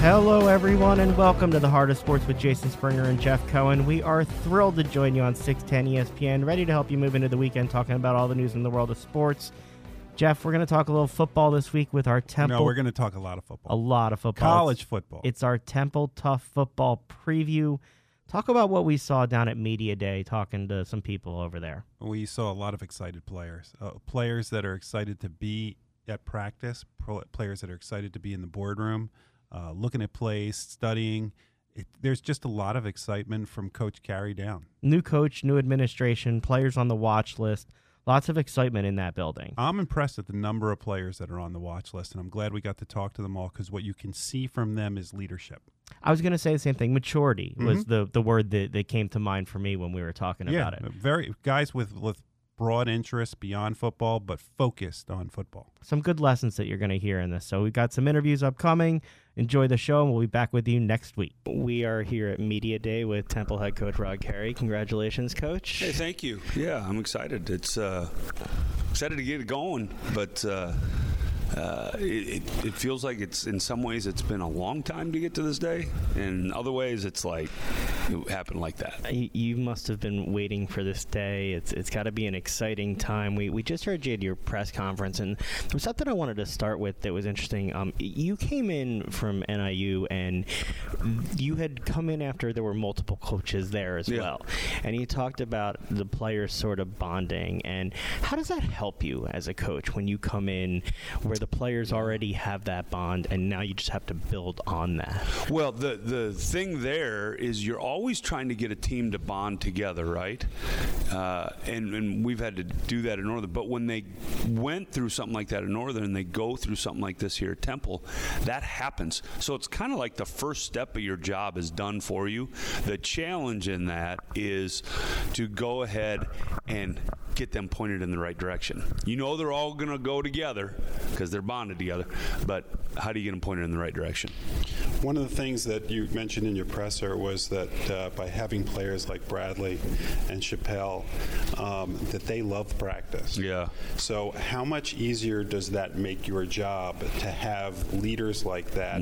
Hello, everyone, and welcome to the Heart of Sports with Jason Springer and Jeff Cohen. We are thrilled to join you on 610 ESPN, ready to help you move into the weekend talking about all the news in the world of sports. Jeff, we're going to talk a little football this week with our Temple. No, we're going to talk a lot of football. a lot of football. College football. It's our Temple Tough Football preview. Talk about what we saw down at Media Day, talking to some people over there. we saw a lot of excited players. Uh, players that are excited to be at practice, pro- players that are excited to be in the boardroom, uh, looking at plays, studying. It, there's just a lot of excitement from Coach Carey down. New coach, new administration, players on the watch list. Lots of excitement in that building. I'm impressed at the number of players that are on the watch list, and I'm glad we got to talk to them all because what you can see from them is leadership. I was going to say the same thing. Maturity was the, the word that, that came to mind for me when we were talking about it. very guys with with broad interests beyond football, but focused on football. Some good lessons that you're going to hear in this. So we've got some interviews upcoming. Enjoy the show, and we'll be back with you next week. We are here at Media Day with Temple head coach Rod Carey. Congratulations, coach. Hey, thank you. Yeah, I'm excited. It's uh, excited to get it going, but uh, uh, it, it, feels like it's in some ways it's been a long time to get to this day, and other ways it's like it happened like that. You, you must have been waiting for this day. It's it's got to be an exciting time. We we just heard you at your press conference, and there was something I wanted to start with that was interesting. Um, you came in from NIU, and you had come in after there were multiple coaches there as Yeah. well, and you talked about the players sort of bonding. And how does that help you as a coach when you come in where the players already have that bond, and now you just have to build on that? Well, the the thing there is you're always trying to get a team to bond together, right? Uh, and and we've had to do that in Northern. But when they went through something like that in Northern, and they go through something like this here at Temple, that happens. So it's kind of like the first step of your job is done for you. The challenge in that is to go ahead and get them pointed in the right direction. You know they're all going to go together because they're bonded together, but how do you get them pointed in the right direction? One of the things that you mentioned in your presser was that uh, by having players like Bradley and Chapelle, um, that they love practice. Yeah. So, how much easier does that make your job to have leaders like that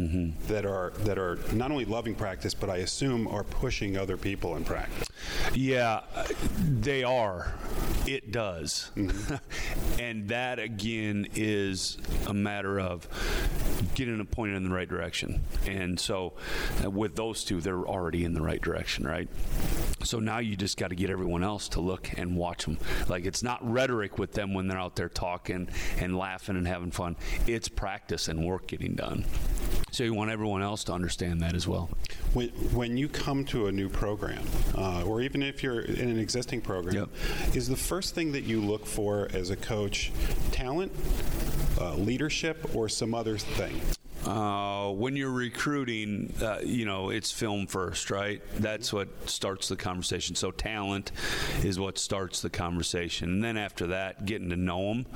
that are that are not only loving practice, but I assume are pushing other people in practice? Yeah, they are. It does. and that, again, is a matter of getting a point in the right direction. And so, uh, with those two, they're already in the right direction, right? So now you just got to get everyone else to look and watch them. Like, it's not rhetoric with them when they're out there talking and laughing and having fun, it's practice and work getting done. So, you want everyone else to understand that as well. When, when you come to a new program, uh, or even if you're in an existing program, is the first thing that you look for as a coach talent, uh, leadership, or some other thing? Uh, when you're recruiting, uh, you know, it's film first, right? That's what starts the conversation. So talent is what starts the conversation. And then after that, getting to know them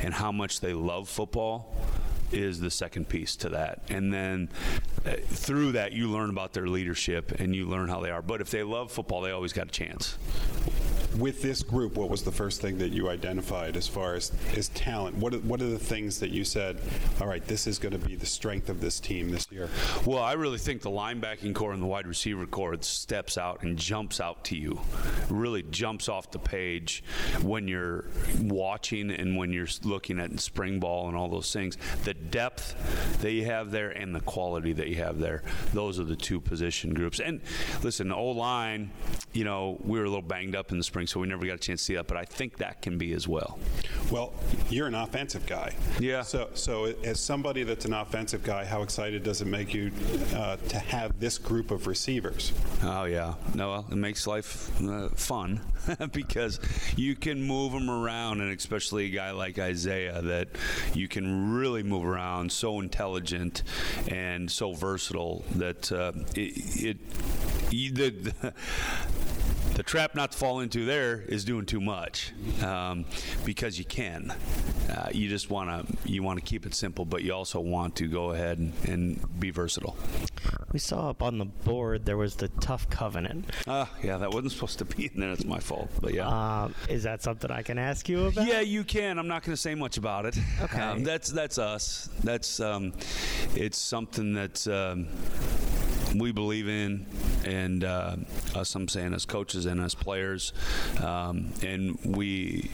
and how much they love football is the second piece to that. And then uh, through that, you learn about their leadership and you learn how they are. But if they love football, they always got a chance. With this group, what was the first thing that you identified as far as, as talent? What are, what are the things that you said, all right, this is going to be the strength of this team this year? Well, I really think the linebacking core and the wide receiver core steps out and jumps out to you. Really jumps off the page when you're watching and when you're looking at spring ball and all those things. The depth that you have there and the quality that you have there. Those are the two position groups. And listen, the O line, you know, we were a little banged up in the spring, so we never got a chance to see that. But I think that can be as well. Well, you're an offensive guy. Yeah. So, so as somebody that's an offensive guy, how excited does it make you uh, to have this group of receivers? Oh yeah, no, well, it makes life uh, fun because you can move them around, and especially a guy like Isaiah that you can really move around. So intelligent and so versatile that uh, it, it you- the, the the trap not to fall into there is doing too much um, because you can. Uh, you just want to you want to keep it simple, but you also want to go ahead and, and be versatile. We saw up on the board there was the tough covenant. Uh, yeah, that wasn't supposed to be in there. It's my fault. But yeah. Uh, is that something I can ask you about? Yeah, you can. I'm not going to say much about it. Okay. Um, that's that's us. That's um, it's something that um, we believe in, and uh, us. I'm saying as coaches and as players, um, and we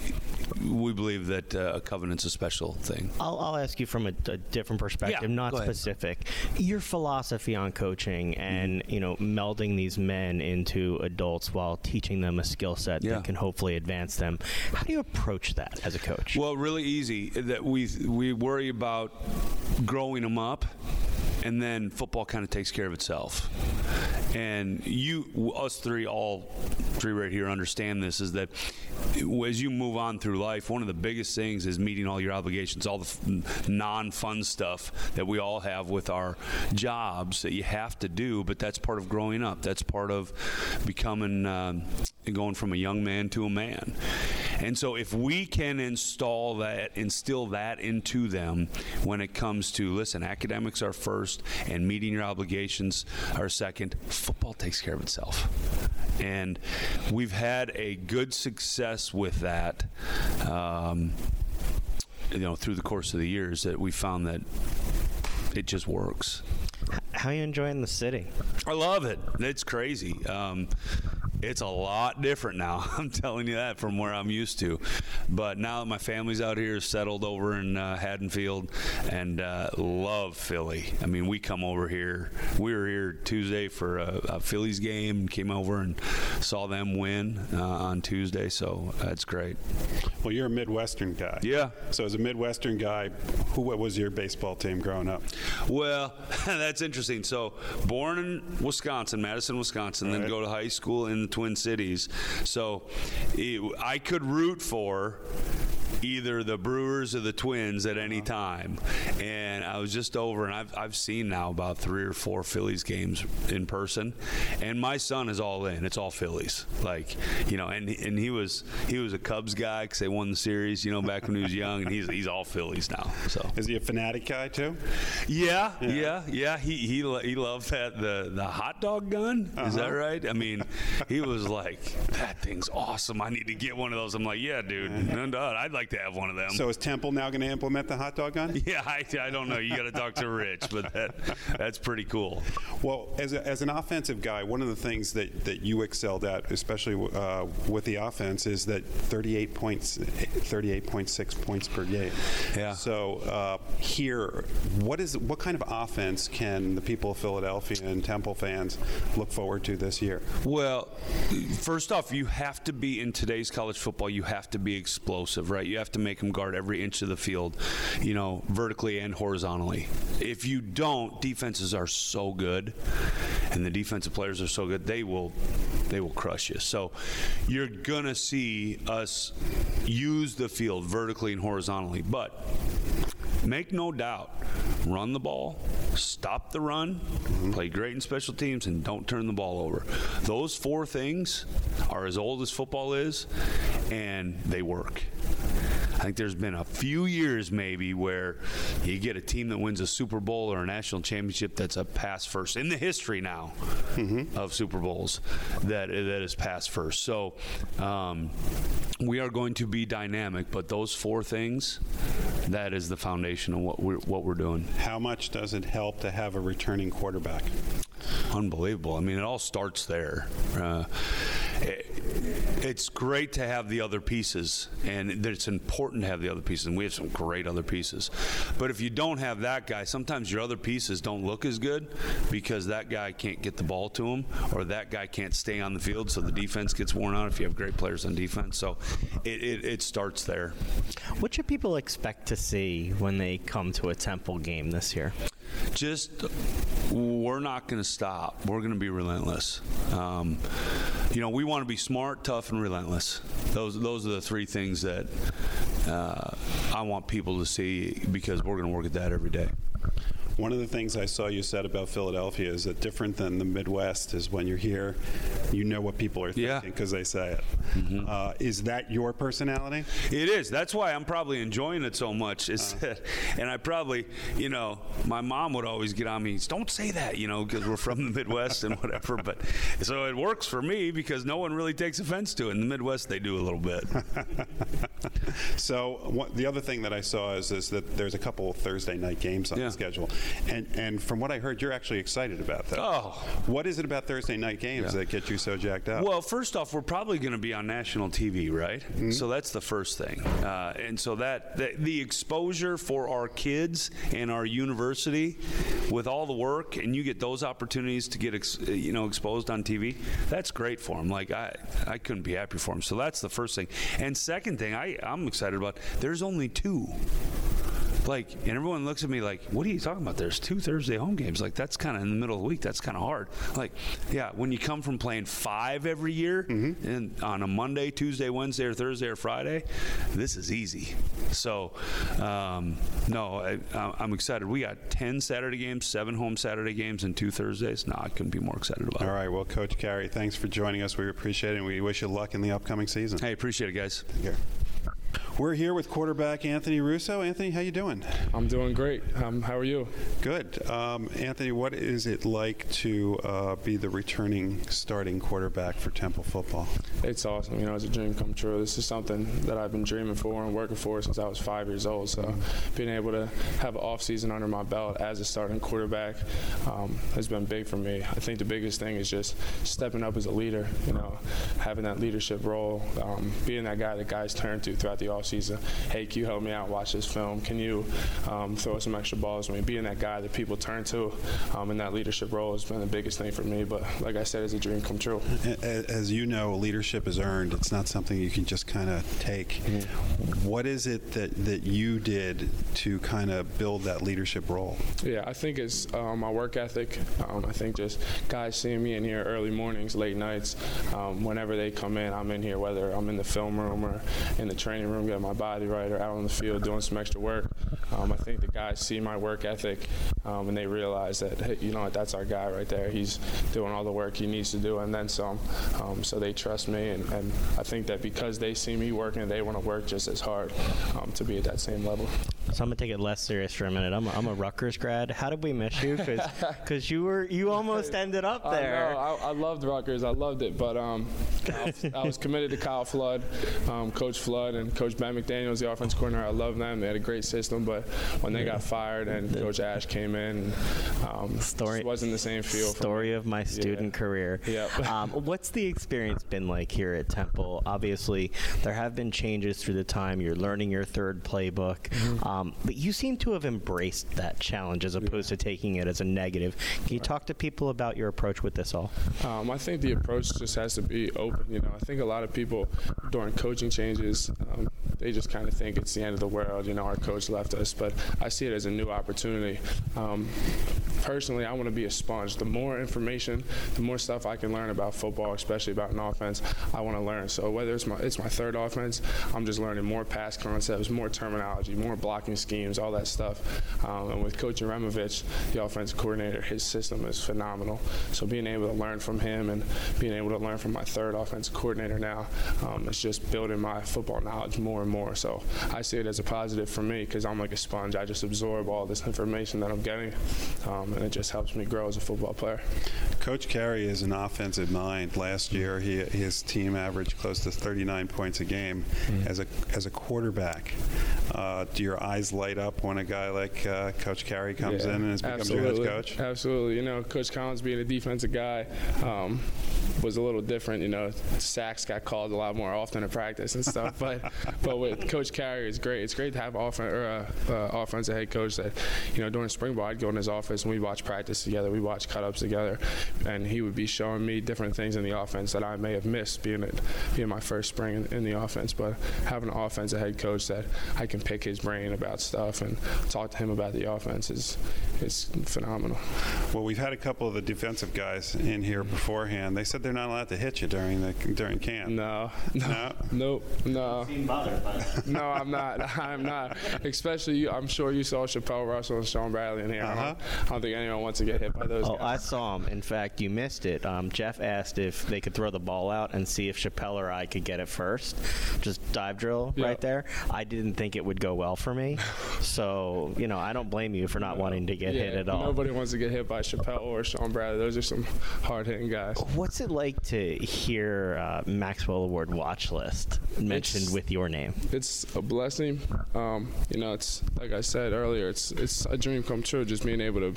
we believe that uh, a covenant's a special thing. I'll, I'll ask you from a, a different perspective, Yeah, not specific. Your philosophy on coaching and you know melding these men into adults while teaching them a skill set Yeah. that can hopefully advance them. How do you approach that as a coach? Well, really easy. That we we worry about growing them up, and then football kind of takes care of itself. And you, us three, all three right here, understand this is that as you move on through life, one of the biggest things is meeting all your obligations, all the non-fun stuff that we all have with our jobs that you have to do. But that's part of growing up. That's part of becoming. Um, going from a young man to a man. And so if we can install that, instill that into them when it comes to, listen, academics are first and meeting your obligations are second, football takes care of itself. And we've had a good success with that. Um, you know, through the course of the years, that we found that it just works. How are you enjoying the city? I love it. It's crazy. Um, it's a lot different now. I'm telling you that from where I'm used to. But now that my family's out here, settled over in uh, Haddonfield, and uh, love Philly. I mean, we come over here. We were here Tuesday for a, a Phillies game. Came over and saw them win uh, on Tuesday. So that's great. Well, you're a Midwestern guy. Yeah. So as a Midwestern guy, who what was your baseball team growing up? Well, that's interesting. So, born in Wisconsin, Madison, Wisconsin, then Right. go to high school in Twin Cities. So, it, I could root for either the Brewers or the Twins at any time. And I was just over, and I've, I've seen now about three or four Phillies games in person. And my son is all in. It's all Phillies. Like, you know, and, and he was he was a Cubs guy because they won the series, you know, back when he was young, and he's, he's all Phillies now. So. Is he a fanatic guy too? Yeah, yeah, yeah. He he he loved that the the hot dog gun. Is that Uh-huh. right? I mean, he was like, "That thing's awesome. I need to get one of those." I'm like, "Yeah, dude. No doubt. I'd like to have one of them." So is Temple now going to implement the hot dog gun? yeah, I, I don't know. You got to talk to Rich, but that that's pretty cool. Well, as, a, as an offensive guy, one of the things that, that you excelled at, especially uh, with the offense, is that 38 points, 38.6 points per game. Yeah. So uh, here, what is what kind of offense can the people of Philadelphia and Temple fans look forward to this year? Well, first off, you have to be in today's college football. You have to be explosive, right? You have to make them guard every inch of the field, you know, vertically and horizontally. If you don't, defenses are so good, and the defensive players are so good, they will, they will crush you. So, you're gonna see us use the field vertically and horizontally, but make no doubt, run the ball, stop the run, mm-hmm. play great in special teams, and don't turn the ball over. Those four things are as old as football is, and they work. I think there's been a few years maybe where you get a team that wins a Super Bowl or a national championship that's a pass first in the history now of Super Bowls that that is pass first. So um, we are going to be dynamic, but those four things that is the foundation of what we're what we're doing. How much does it help to have a returning quarterback? Unbelievable. I mean, it all starts there. Uh, it- it's great to have the other pieces, and it's important to have the other pieces. And we have some great other pieces. But if you don't have that guy, sometimes your other pieces don't look as good because that guy can't get the ball to him, or that guy can't stay on the field, so the defense gets worn out. If you have great players on defense, so it, it, it starts there. What should people expect to see when they come to a Temple game this year? Just we're not going to stop. We're going to be relentless. Um, you know, we want to be smart, tough, and relentless. Those those are the three things that uh, I want people to see because we're going to work at that every day. One of the things I saw you said about Philadelphia is that different than the Midwest is when you're here, you know what people are thinking because they say it. Uh, is that your personality? It is. That's why I'm probably enjoying it so much. Is Uh-huh. that, and I probably, you know, my mom would always get on me. Don't say that, you know, because we're from the Midwest and whatever. But so it works for me because no one really takes offense to it. In the Midwest, they do a little bit. So what, the other thing that I saw is, is that there's a couple of Thursday night games on Yeah. the schedule, and and from what I heard, you're actually excited about that. Oh. what is it about Thursday night games Yeah. that get you so jacked up? Well, first off, we're probably going to be on national TV, right? Mm-hmm. So that's the first thing, uh, and so that the, the exposure for our kids and our university, with all the work, and you get those opportunities to get ex, you know exposed on TV. That's great for them. Like I, I couldn't be happy for them. So that's the first thing. And second thing, I I'm excited about. There's only two. Like, and everyone looks at me like, "What are you talking about?" There's two Thursday home games. Like, that's kind of in the middle of the week. That's kind of hard. Like, yeah, when you come from playing five every year, and on a Monday, Tuesday, Wednesday, or Thursday or Friday, this is easy. So, um, no, I, I'm excited. We got ten Saturday games, seven home Saturday games, and two Thursdays. No, I couldn't be more excited about All it. right. Well, Coach Carey, thanks for joining us. We appreciate it, and we wish you luck in the upcoming season. Hey, appreciate it, guys. Here. We're here with quarterback Anthony Russo. Anthony, how you doing? I'm doing great. Um, how are you? Good. Um, Anthony, what is it like to uh, be the returning starting quarterback for Temple football? It's awesome. You know, it's a dream come true. This is something that I've been dreaming for and working for since I was five years old. So being able to have an off season under my belt as a starting quarterback um, has been big for me. I think the biggest thing is just stepping up as a leader. You know, having that leadership role, um, being that guy that guys turn to throughout the off season. Hey, can you help me out? Watch this film. Can you um, throw some extra balls? I mean, being that guy that people turn to um, in that leadership role has been the biggest thing for me. But like I said, it's a dream come true. As you know, leadership is earned. It's not something you can just kind of take. What is it that, that you did to kind of build that leadership role? Yeah, I think it's um, my work ethic. Um, I think just guys seeing me in here early mornings, late nights, um, whenever they come in, I'm in here, whether I'm in the film room or in the training room, getting my body right, or out on the field doing some extra work. Um, I think the guys see my work ethic um, and they realize that, hey, you know what, that's our guy right there. He's doing all the work he needs to do and then some. Um, so they trust me, and, and I think that because they see me working, they want to work just as hard um, to be at that same level. So I'm gonna take it less serious for a minute. I'm a, I'm a Rutgers grad. How did we miss you? Because you were you almost ended up there. I. I, I loved Rutgers. I loved it, but um, I, was, I was committed to Kyle Flood, um, Coach Flood, and Coach Ben McDaniel's the offense coordinator. I love them. They had a great system, but when they got fired and Coach Ash came in, um, Story- just wasn't the same feel. for Story of my student career. Yep. Um, what's the experience been like here at Temple? Obviously, there have been changes through the time. You're learning your third playbook, Mm-hmm. um, but you seem to have embraced that challenge as opposed to taking it as a negative. Can you talk to people about your approach with this all? Um, I think the approach just has to be open. You know, I think a lot of people during coaching changes, um, they just kind of think it's the end of the world. You know, our coach left us, but I see it as a new opportunity. Um, personally, I want to be a sponge. The more information, the more stuff I can learn about football, especially about an offense, I want to learn. So whether it's my it's my third offense, I'm just learning more pass concepts, more terminology, more blocking schemes, all that stuff. Um, and with Coach Uremovich, the offensive coordinator, his system is phenomenal. So being able to learn from him and being able to learn from my third offensive coordinator now, um, it's just building my football knowledge more and more. So I see it as a positive for me because I'm like a sponge. I just absorb all this information that I'm getting, um, and it just helps me grow as a football player. Coach Carey is an offensive mind. Last year, he, his team averaged close to 39 points a game as a as a quarterback. Uh, do your eyes light up when a guy like uh, Coach Carey comes Yeah, in and has becomes your head absolutely. coach? Absolutely. You know, Coach Collins being a defensive guy um, was a little different. You know, sacks got called a lot more often in practice and stuff. but but with Coach Carey, it's great. It's great to have offen- or, uh, uh, offensive head coach that, you know, during spring ball, I'd go in his office and we'd watch practice together. We watch cut ups together, and he would be showing me different things in the offense that I may have missed being it being my first spring in, in the offense. But having an offensive head coach that I can pick his brain about stuff and talk to him about the offense is is phenomenal. Well, we've had a couple of the defensive guys in here beforehand. They said they're not allowed to hit you during the during camp. No, no, No? nope, no. Seem bothered by that. No, I'm not. I'm not. Especially, you, I'm sure you saw Chapelle Russell and Shaun Bradley in here. I, Uh-huh. don't, I don't think anyone wants to get hit by those Oh, I saw him. In fact, you missed it. Um, Jeff asked if they could throw the ball out and see if Chapelle or I could get it first. Just dive drill Yeah. right there. I didn't think it would go well for me. So, you know, I don't blame you for not wanting to get yeah, hit at all. Nobody wants to get hit by Chapelle or Shaun Bradley. Those are some hard hitting guys. What's it like to hear uh, Maxwell Award watch list mentioned It's- with your name? It's a blessing. Um, you know, it's like I said earlier. It's it's a dream come true just being able to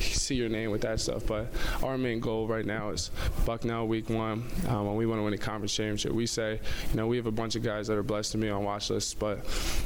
see your name with that stuff. But our main goal right now is Bucknell Week One. Um, when we want to win a conference championship, we say, you know, we have a bunch of guys that are blessed to be on watch lists, but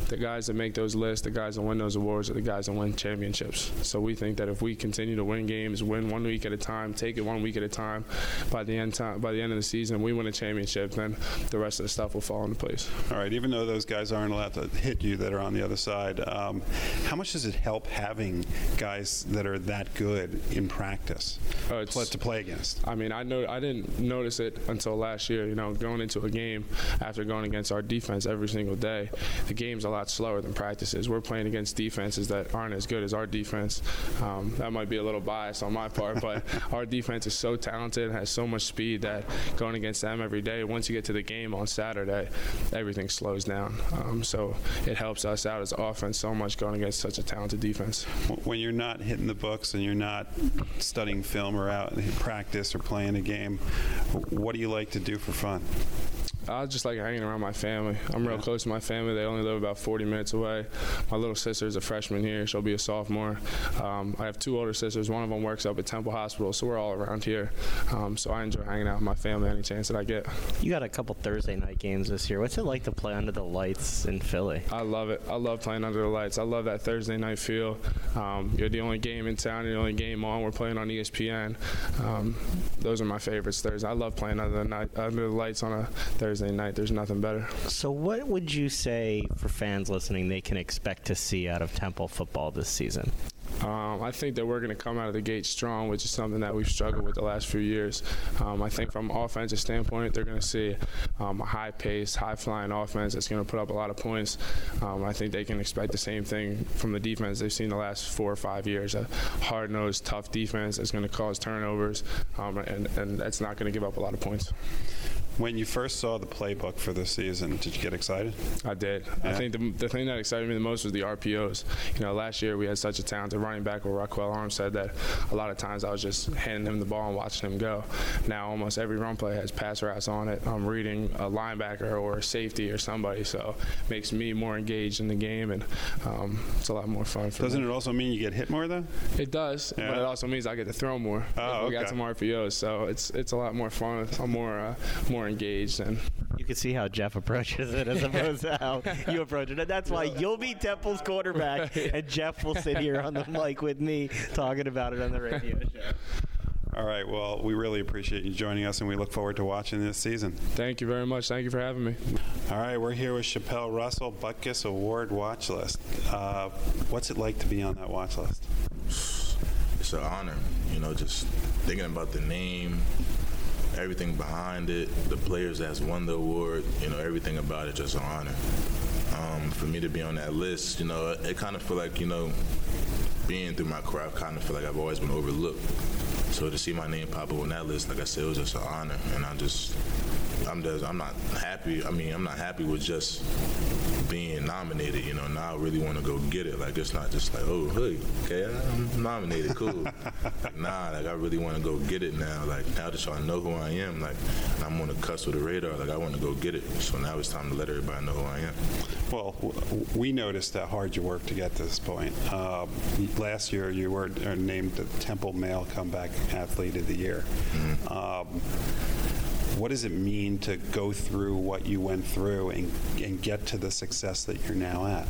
the guys that make those lists, the guys that win those awards, are the guys that win championships. So we think that if we continue to win games, win one week at a time, take it one week at a time, by the end time, by the end of the season, we win a championship, then the rest of the stuff will fall into place. All right, even though those guys aren't allowed to hit you that are on the other side, um, how much does it help having guys that are that good in practice it's- pl- to play against? I mean, I know I didn't notice it until last year. You know, going into a game after going against our defense every single day, the game's a lot slower than practices. We're playing against defenses that aren't as good as our defense. Um, that might be a little biased on my part, but our defense is so talented and has so much speed that going against them every day, once you get to the game on Saturday, everything slows down. Um, so it helps us out as offense so much going against such a talented defense. When you're not hitting the books and you're not studying film or out in practice or playing a game, what do you like to do for fun? I just like hanging around my family. I'm real close to my family. They only live about 40 minutes away. My little sister is a freshman here. She'll be a sophomore. Um, I have two older sisters. One of them works up at Temple Hospital, so we're all around here. Um, so I enjoy hanging out with my family any chance that I get. You got a couple Thursday night games this year. What's it like to play under the lights in Philly? I love it. I love playing under the lights. I love that Thursday night feel. Um, you're the only game in town. You're the only game on. We're playing on ESPN. Um, those are my favorites Thursday. I love playing under the night, under the lights on a Thursday night. There's nothing better. So, what would you say for fans listening they can expect to see out of Temple football this season? Um, I think that we're going to come out of the gate strong, which is something that we've struggled with the last few years. Um, I think from an offensive standpoint, they're going to see um, a high-paced, high-flying offense that's going to put up a lot of points. Um, I think they can expect the same thing from the defense they've seen the last four or five years. A hard-nosed, tough defense that's going to cause turnovers, um, and, and that's not going to give up a lot of points. When you first saw the playbook for this season, did you get excited? I did. I think the, the thing that excited me the most was the RPOs. You know, last year we had such a talented running back with Ryquell said that a lot of times I was just handing him the ball and watching him go. Now almost every run play has pass routes on it. I'm reading a linebacker or a safety or somebody, so it makes me more engaged in the game, and um, it's a lot more fun for Doesn't me. it also mean you get hit more though? It does, Yeah. but it also means I get to throw more. Oh, We got some RPOs, so it's it's a lot more fun. I'm more uh, more engaged and You can see how Jeff approaches it as opposed to how you approach it. And that's why you'll be Temple's quarterback, and Jeff will sit here on the mic with me talking about it on the radio show. All right. Well, we really appreciate you joining us, and we look forward to watching this season. thank you very much. Thank you for having me. All right, we're here with Chapelle Russell, Butkus Award watch list. Uh, what's it like to be on that watch list? it's an honor, you know, just thinking about the name, everything behind it, the players that's won the award, you know, everything about it, just an honor. Um, for me to be on that list, you know, it, kind of feel like, you know, being through my career, I kind of feel like I've always been overlooked. So to see my name pop up on that list, like I said, it was just an honor, and I just, I'm just, I'm not happy. I mean, I'm not happy with just being nominated. You know, now I really want to go get it. Like it's not just like, oh, hey, okay, I'm nominated, cool. like, nah, like I really want to go get it now. Like now that y'all know who I am, like I'm on the cusp of the radar. Like I want to go get it. So now it's time to let everybody know who I am. Well, w- we noticed how hard you worked to get to this point. Um, last year, you were uh, named the Temple Male Comeback Athlete of the Year. Um, what does it mean to go through what you went through and, and get to the success that you're now at?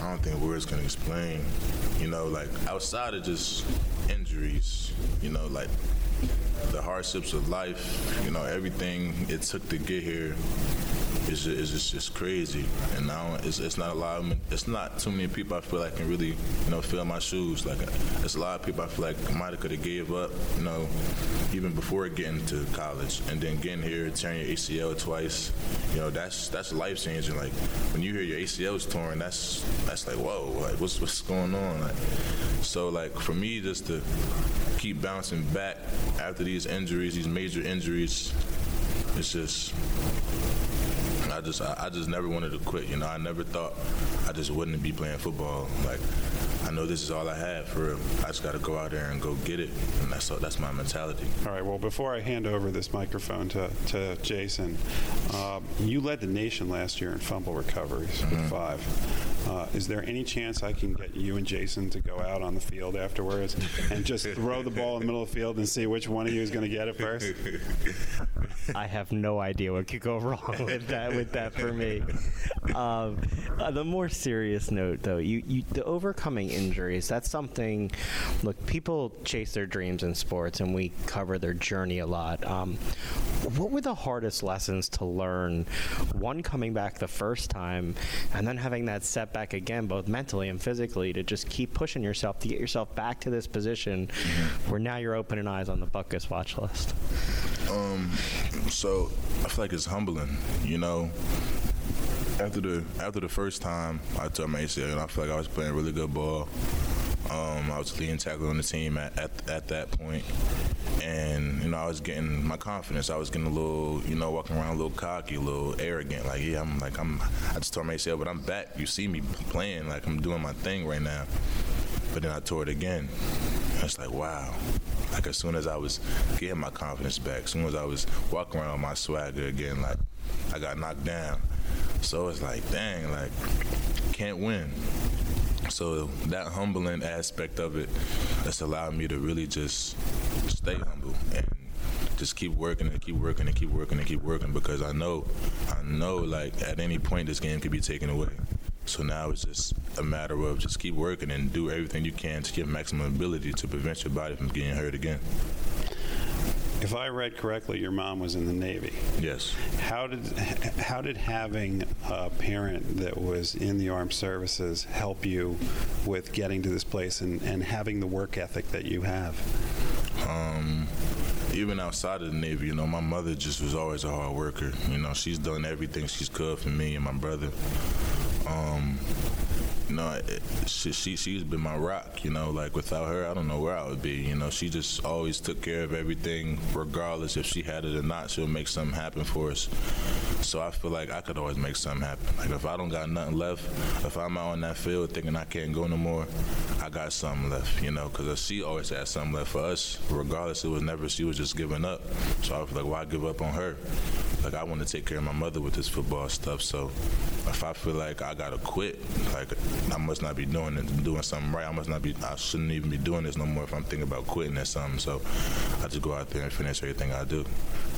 I don't think words can explain. You know, like outside of just injuries, you know, like the hardships of life, you know, everything it took to get here is just, just, crazy. And now it's, it's not a lot. Of, it's not too many people I feel like can really, you know, fill my shoes. Like it's a lot of people I feel like might have could have gave up, you know, even before getting to college, and then getting here, tearing your ACL twice. You know, that's that's life changing. Like when you hear your ACL is torn, that's that's like whoa, like what's what's going on? Like so, like for me, just to keep bouncing back after these injuries, these major injuries, it's just I just I, I, just never wanted to quit. You know, I never thought I just wouldn't be playing football. Like I know this is all I have for real. I just got to go out there and go get it, and that's that's my mentality. All right. Well, before I hand over this microphone to, to Jason, uh, you led the nation last year in fumble recoveries mm-hmm. with five. Uh, is there any chance I can get you and Jason to go out on the field afterwards and just throw the ball in the middle of the field and see which one of you is going to get it first? I have no idea what could go wrong with that. With that for me. Um, uh, the more serious note, though, you, you the overcoming injuries. That's something. Look, people chase their dreams in sports, and we cover their journey a lot. Um, what were the hardest lessons to learn? One coming back the first time, and then having that setback again, both mentally and physically, to just keep pushing yourself to get yourself back to this position mm-hmm. where now you're opening eyes on the Butkus watch list. Um, so I feel like it's humbling, you know after the after the first time I took my ACL, and I feel like I was playing really good ball. Um, I was leading tackle on the team at, at, at that point, and you know I was getting my confidence. I was getting a little, you know, walking around a little cocky, a little arrogant. Like, yeah, I'm like I'm. I just tore my ACL, but I'm back. You see me playing, like I'm doing my thing right now. But then I tore it again. And it's like, wow. Like as soon as I was getting my confidence back, as soon as I was walking around with my swagger again, like I got knocked down. So it's like, dang, like, can't win. So that humbling aspect of it, that's allowed me to really just stay humble and just keep working and keep working and keep working and keep working because I know, I know, like at any point this game could be taken away. So now it's just a matter of just keep working and do everything you can to give maximum ability to prevent your body from getting hurt again. If I read correctly, your mom was in the Navy. Yes. How did how did having a parent that was in the armed services help you with getting to this place and, and having the work ethic that you have? Um, even outside of the Navy, you know, my mother just was always a hard worker. You know, she's done everything she's could for me and my brother. Um, you know, she, she she's been my rock. You know, like without her, I don't know where I would be. You know, she just always took care of everything, regardless if she had it or not. She'll make something happen for us. So I feel like I could always make something happen. Like if I don't got nothing left, if I'm out on that field thinking I can't go no more, I got something left. You know, because she always had something left for us. Regardless, it was never she was just giving up. So I feel like why give up on her? Like I want to take care of my mother with this football stuff. So if I feel like I gotta quit, like I must not be doing it, doing something right. I must not be. I shouldn't even be doing this no more if I'm thinking about quitting or something. So I just go out there and finish everything I do.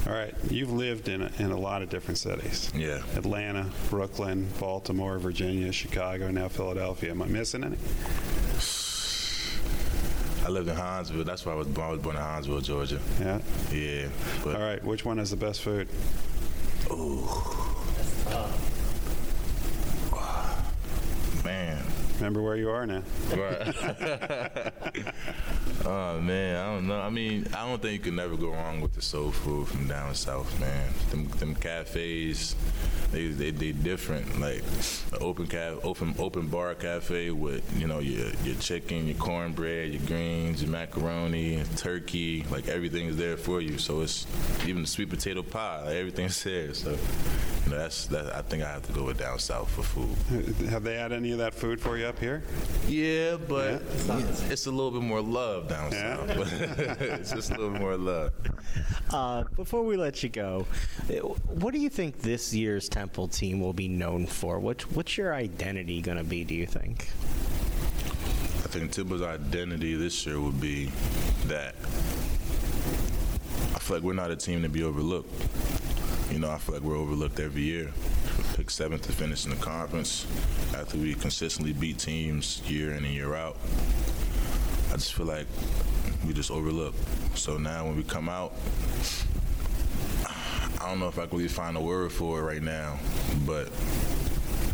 All right, you've lived in a, in a lot of different cities. Yeah. Atlanta, Brooklyn, Baltimore, Virginia, Chicago, now Philadelphia. Am I missing any? I lived in Hinesville. That's why I was born. I was born in Hinesville, Georgia. Yeah. Yeah. All right. Which one has the best food? Ooh. Man. Remember where you are now. Right. oh man, I don't know. I mean, I don't think you can never go wrong with the soul food from down south, man. Them, them cafes, they they they different. Like an open caf, open open bar cafe with you know your your chicken, your cornbread, your greens, your macaroni, turkey. Like everything is there for you. So it's even the sweet potato pie. Like everything's there. So you know, that's that. I think I have to go with down south for food. Have they had any of that food for you up here? Yeah, but yeah. it's a little bit more love down yeah. south. it's just a little more love. Uh, before we let you go, uh, what do you think this year's Temple team will be known for? What, what's your identity going to be? Do you think? I think Temple's identity this year would be that I feel like we're not a team to be overlooked. You know, I feel like we're overlooked every year. Pick seventh to finish in the conference after we consistently beat teams year in and year out. I just feel like we just overlook. So now when we come out, I don't know if I can really find a word for it right now, but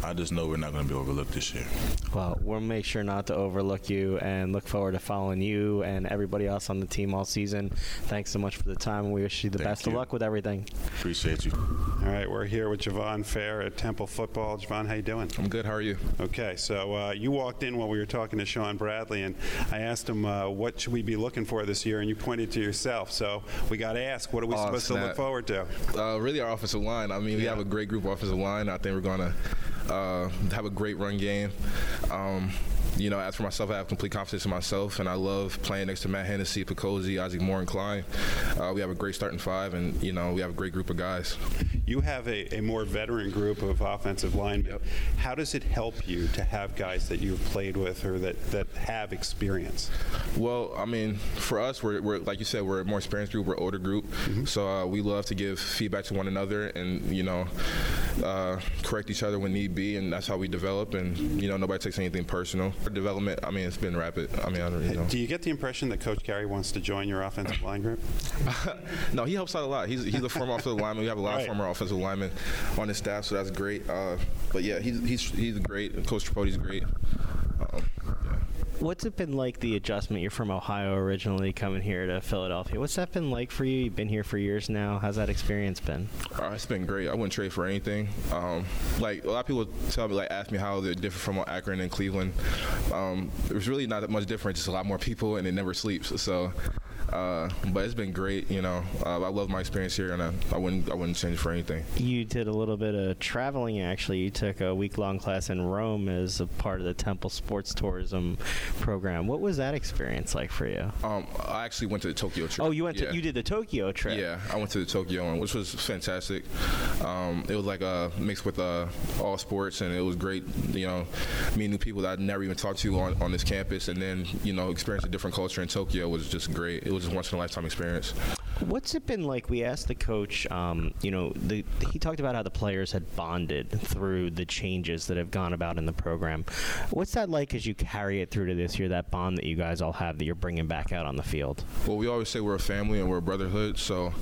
I just know we're not going to be overlooked this year. Well, we'll make sure not to overlook you and look forward to following you and everybody else on the team all season. Thanks so much for the time, and we wish you the Thank best you. of luck with everything. Appreciate you. All right, we're here with Jovahn Fair at Temple Football. Jovahn, how you doing? I'm good. How are you? Okay, so uh, you walked in while we were talking to Shaun Bradley, and I asked him uh, what should we be looking for this year, and you pointed to yourself. So we got to ask, what are we Oh, supposed to look forward to? Uh, really, our offensive line. I mean, we have a great group of offensive line. I think we're going to uh, have a great run game. Um, you know, as for myself, I have complete confidence in myself, and I love playing next to Matt Hennessy, Picozzi, Isaac Moore, and Klein. Uh, we have a great starting five, and you know, we have a great group of guys. You have a, a more veteran group of offensive linemen. Yep. How does it help you to have guys that you've played with or that, that have experience? Well, I mean, for us, we're, we're like you said, we're a more experienced group, we're an older group, so uh, we love to give feedback to one another and you know uh, correct each other when need be, and that's how we develop. And you know, nobody takes anything personal. Our development, I mean, it's been rapid. I mean, I don't you know. Do you get the impression that Coach Carey wants to join your offensive line group? no, he helps out a lot. He's he's a former offensive lineman. We have a lot Right. of former offensive linemen on his staff, so that's great. Uh, but yeah, he's he's he's great. Coach Tripodi's great. Um, yeah. What's it been like the adjustment? You're from Ohio originally, coming here to Philadelphia. What's that been like for you? You've been here for years now. How's that experience been? Uh, it's been great. I wouldn't trade for anything. Um, like a lot of people tell me, like ask me how they're different from Akron and Cleveland. Um, there's really not that much different. Just a lot more people, and it never sleeps. So, uh, but it's been great. You know, uh, I love my experience here, and I, I wouldn't I wouldn't change for anything. You did a little bit of traveling, actually. You took a week long class in Rome as a part of the Temple Sports Tourism program. What was that experience like for you? Um, I actually went to the Tokyo trip. Oh, you went Yeah. to you did the Tokyo trip. Yeah, I went to the Tokyo one, which was fantastic. Um, it was like a mix with uh, all sports, and it was great. You know, meeting new people that I'd never even talked to on, on this campus, and then you know, experience a different culture in Tokyo was just great. It was just once in a lifetime experience. What's it been like? We asked the coach. Um, you know, the, he talked about how the players had bonded through the changes that have gone about in the program. What's that like as you carry it through to this year? That bond that you guys all have that you're bringing back out on the field. Well, we always say we're a family and we're a brotherhood. So,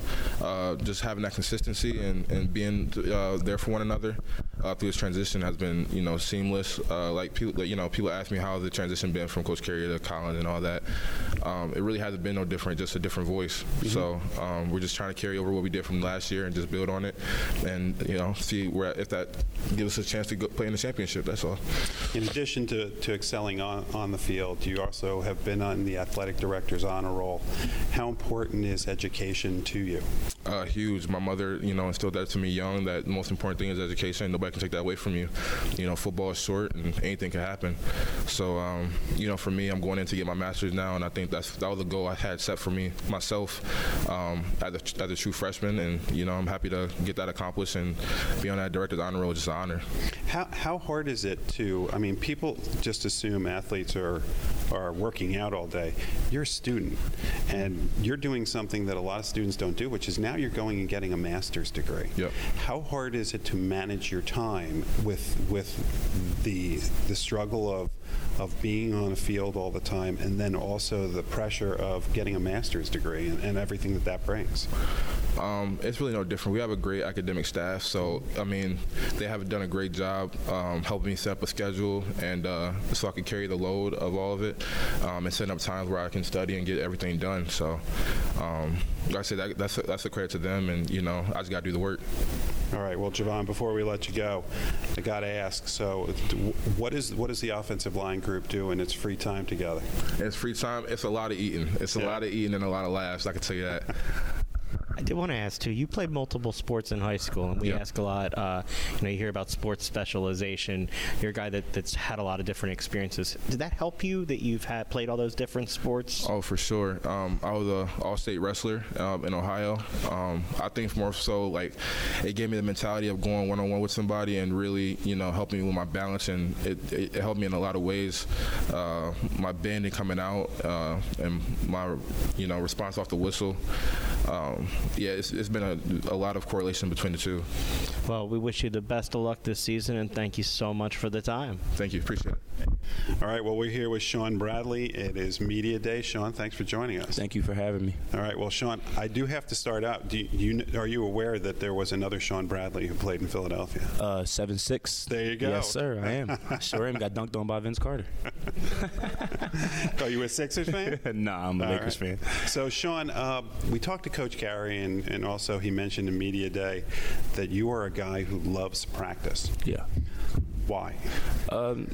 uh, just having that consistency and, and being uh, there for one another uh, through this transition has been, you know, seamless. Uh, like people, you know, people ask me how the transition been from Coach Carey to Collins and all that. Um, it really hasn't been no different, just a different voice. So um, we're just trying to carry over what we did from last year and just build on it, and you know, see where if that gives us a chance to go play in the championship. That's all. In addition to, to excelling on, on the field, you also have been on the athletic director's honor roll. How important is education to you? Uh, huge. My mother, you know, instilled that to me young. That the most important thing is education. Nobody can take that away from you. You know, football is short, and anything can happen. So, um, you know, for me, I'm going in to get my master's now, and I think that's that was a goal I had set for me myself um, as a as a true freshman. And you know, I'm happy to get that accomplished and be on that director's honor roll. Just an honor. How, how hard is it to, I mean, people just assume athletes are, are working out all day. You're a student, and you're doing something that a lot of students don't do, which is now you're going and getting a master's degree. Yep. How hard is it to manage your time with, with the, the struggle of, of being on a field all the time, and then also the pressure of getting a master's degree and, and everything that that brings? Um, it's really no different. We have a great academic staff, so I mean, they have done a great job um, helping me set up a schedule, and uh, so I can carry the load of all of it, um, and setting up times where I can study and get everything done. So, um, like I said, that, that's a, that's a credit to them, and you know, I just got to do the work. All right. Well, Jovahn, before we let you go, I got to ask. So, what is what does the offensive line group do in its free time together? It's free time. It's a lot of eating. It's a Yeah. lot of eating and a lot of laughs. I can tell you that. I did want to ask too. You played multiple sports in high school, and we ask a lot. Uh, you know, you hear about sports specialization. You're a guy that, that's had a lot of different experiences. Did that help you that you've had played all those different sports? Oh, for sure. Um, I was a all-state wrestler um, in Ohio. Um, I think more so like it gave me the mentality of going one-on-one with somebody and really, you know, helping me with my balance, and it, it, it helped me in a lot of ways. Uh, my bending coming out uh, and my, you know, response off the whistle. um, yeah, it's, it's been a, a lot of correlation between the two. Well, we wish you the best of luck this season, and thank you so much for the time. Thank you. Appreciate it. All right. Well, we're here with Shaun Bradley. It is Media Day. Shaun, thanks for joining us. Thank you for having me. All right. Well, Shaun, I do have to start out. Do you, are you aware that there was another Shawn Bradley who played in Philadelphia? Uh, seven six. There you go. Yes, sir. I am. I sure am. Got dunked on by Vince Carter. Are you a Sixers fan? no, I'm a All Lakers right. fan. So, Shaun, uh, we talked to Coach Carey, and, and also he mentioned in Media Day that you are a guy who loves practice. Yeah. Why? Um,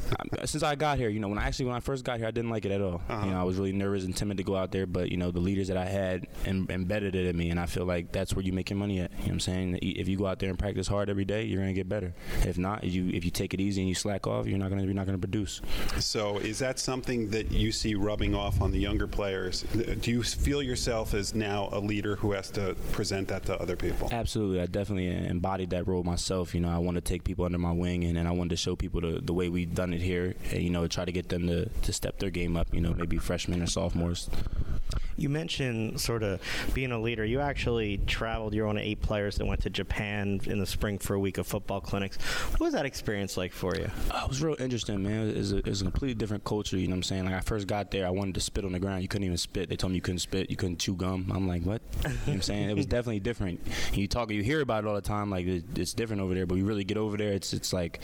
since I got here, you know, when I actually when I first got here, I didn't like it at all. Uh-huh. You know, I was really nervous and timid to go out there, but you know, the leaders that I had em- embedded it in me, and I feel like that's where you make your money at. You know what I'm saying? If you go out there and practice hard every day, you're gonna get better. If not, if you if you take it easy and you slack off, you're not gonna you're not gonna produce. So, is that something that you see rubbing off on the younger players? Do you feel yourself as now a leader who has to present that to other people? Absolutely, I definitely embodied that role myself. You know, I want to take people under my wing, and, and I wanted to show people the, the way we've done it here, and you know, try to get them to, to step their game up. You know, maybe freshmen or sophomores. You mentioned sort of being a leader. You actually traveled. You're one of eight players that went to Japan in the spring for a week of football clinics. What was that experience like for you? Uh, it was real interesting, man. It was, a, it was a completely different culture. You know what I'm saying? Like I first got there, I wanted to spit on the ground. You couldn't even spit. They told me you couldn't spit. You couldn't chew gum. I'm like, what? You know what I'm saying? It was definitely different. You talk, you hear about it all the time. Like it, it's different over there, but you really get over there, it's it's like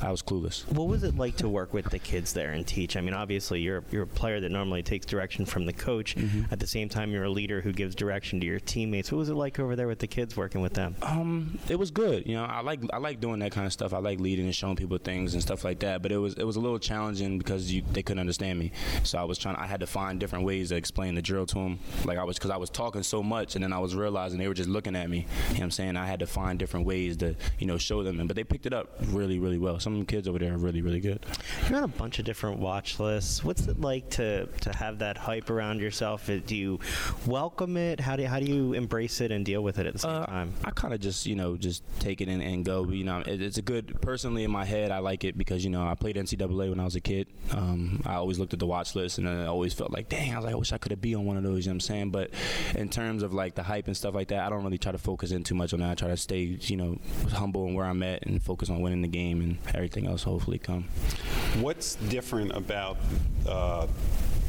I was clueless. What was it like to work with the kids there and teach? I mean, obviously, you're you're a player that normally takes direction from the coach. At the same time, you're a leader who gives direction to your teammates. What was it like over there with the kids working with them? Um, it was good. You know, I like I like doing that kind of stuff. I like leading and showing people things and stuff like that. But it was it was a little challenging because you, they couldn't understand me. So I was trying. I had to find different ways to explain the drill to them. Like I was because I was talking so much, and then I was realizing they were just looking at me. You know what I'm saying? I had to find different ways to you know show them. But they picked it up really really well. Some kids over there are really really good. You're on a bunch of different watch lists. What's it like to to have that hype around yourself? Do you welcome it? How do how do you embrace it and deal with it at the same Uh, time? I kind of just you know just take it and, and go. You know, it, it's a good personally in my head. I like it because you know I played NCAA when I was a kid. Um, I always looked at the watch list and I always felt like, dang, I was like, I wish I could have been on one of those. You know what I'm saying? But in terms of like the hype and stuff like that, I don't really try to focus in too much on that. I try to stay you know humble and where I'm at and focus on winning the game and everything else hopefully come. What's different about uh,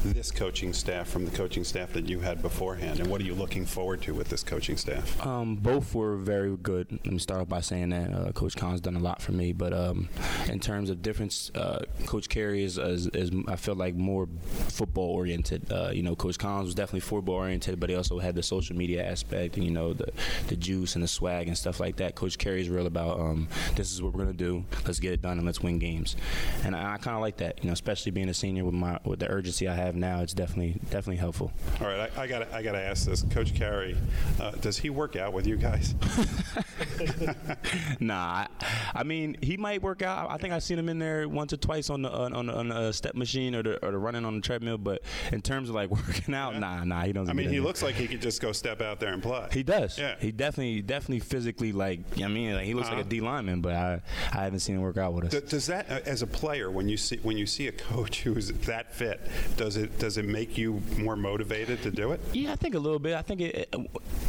this coaching staff from the coaching staff that you had beforehand, and what are you looking forward to with this coaching staff? Um, both were very good. Let me start off by saying that uh, Coach Collins done a lot for me. But um, in terms of difference, uh, Coach Carey is, is, is I feel like more football oriented. Uh, you know, Coach Collins was definitely football oriented, but he also had the social media aspect and you know the the juice and the swag and stuff like that. Coach Carey is real about um, this is what we're gonna do. Let's get it done and let's win games. And I, I kind of like that. You know, especially being a senior with my with the urgency I have now, it's definitely definitely helpful. All right, I, I got I got to ask this, Coach Carey. Uh, does he work out with you guys? nah, I, I mean he might work out. I think I've seen him in there once or twice on the on, on, on the step machine or the, or the running on the treadmill. But in terms of like working out, nah, nah, he doesn't. I mean, he looks like he could just go step out there and play. He does. Yeah. He definitely, definitely physically like. I mean, like, he looks like Uh-huh. a D lineman, but I, I haven't seen him work out with us. Does that, uh, as a player, when you see when you see a coach who's that fit, does it does it make you more motivated to do it? Yeah, I think a little bit. I think it,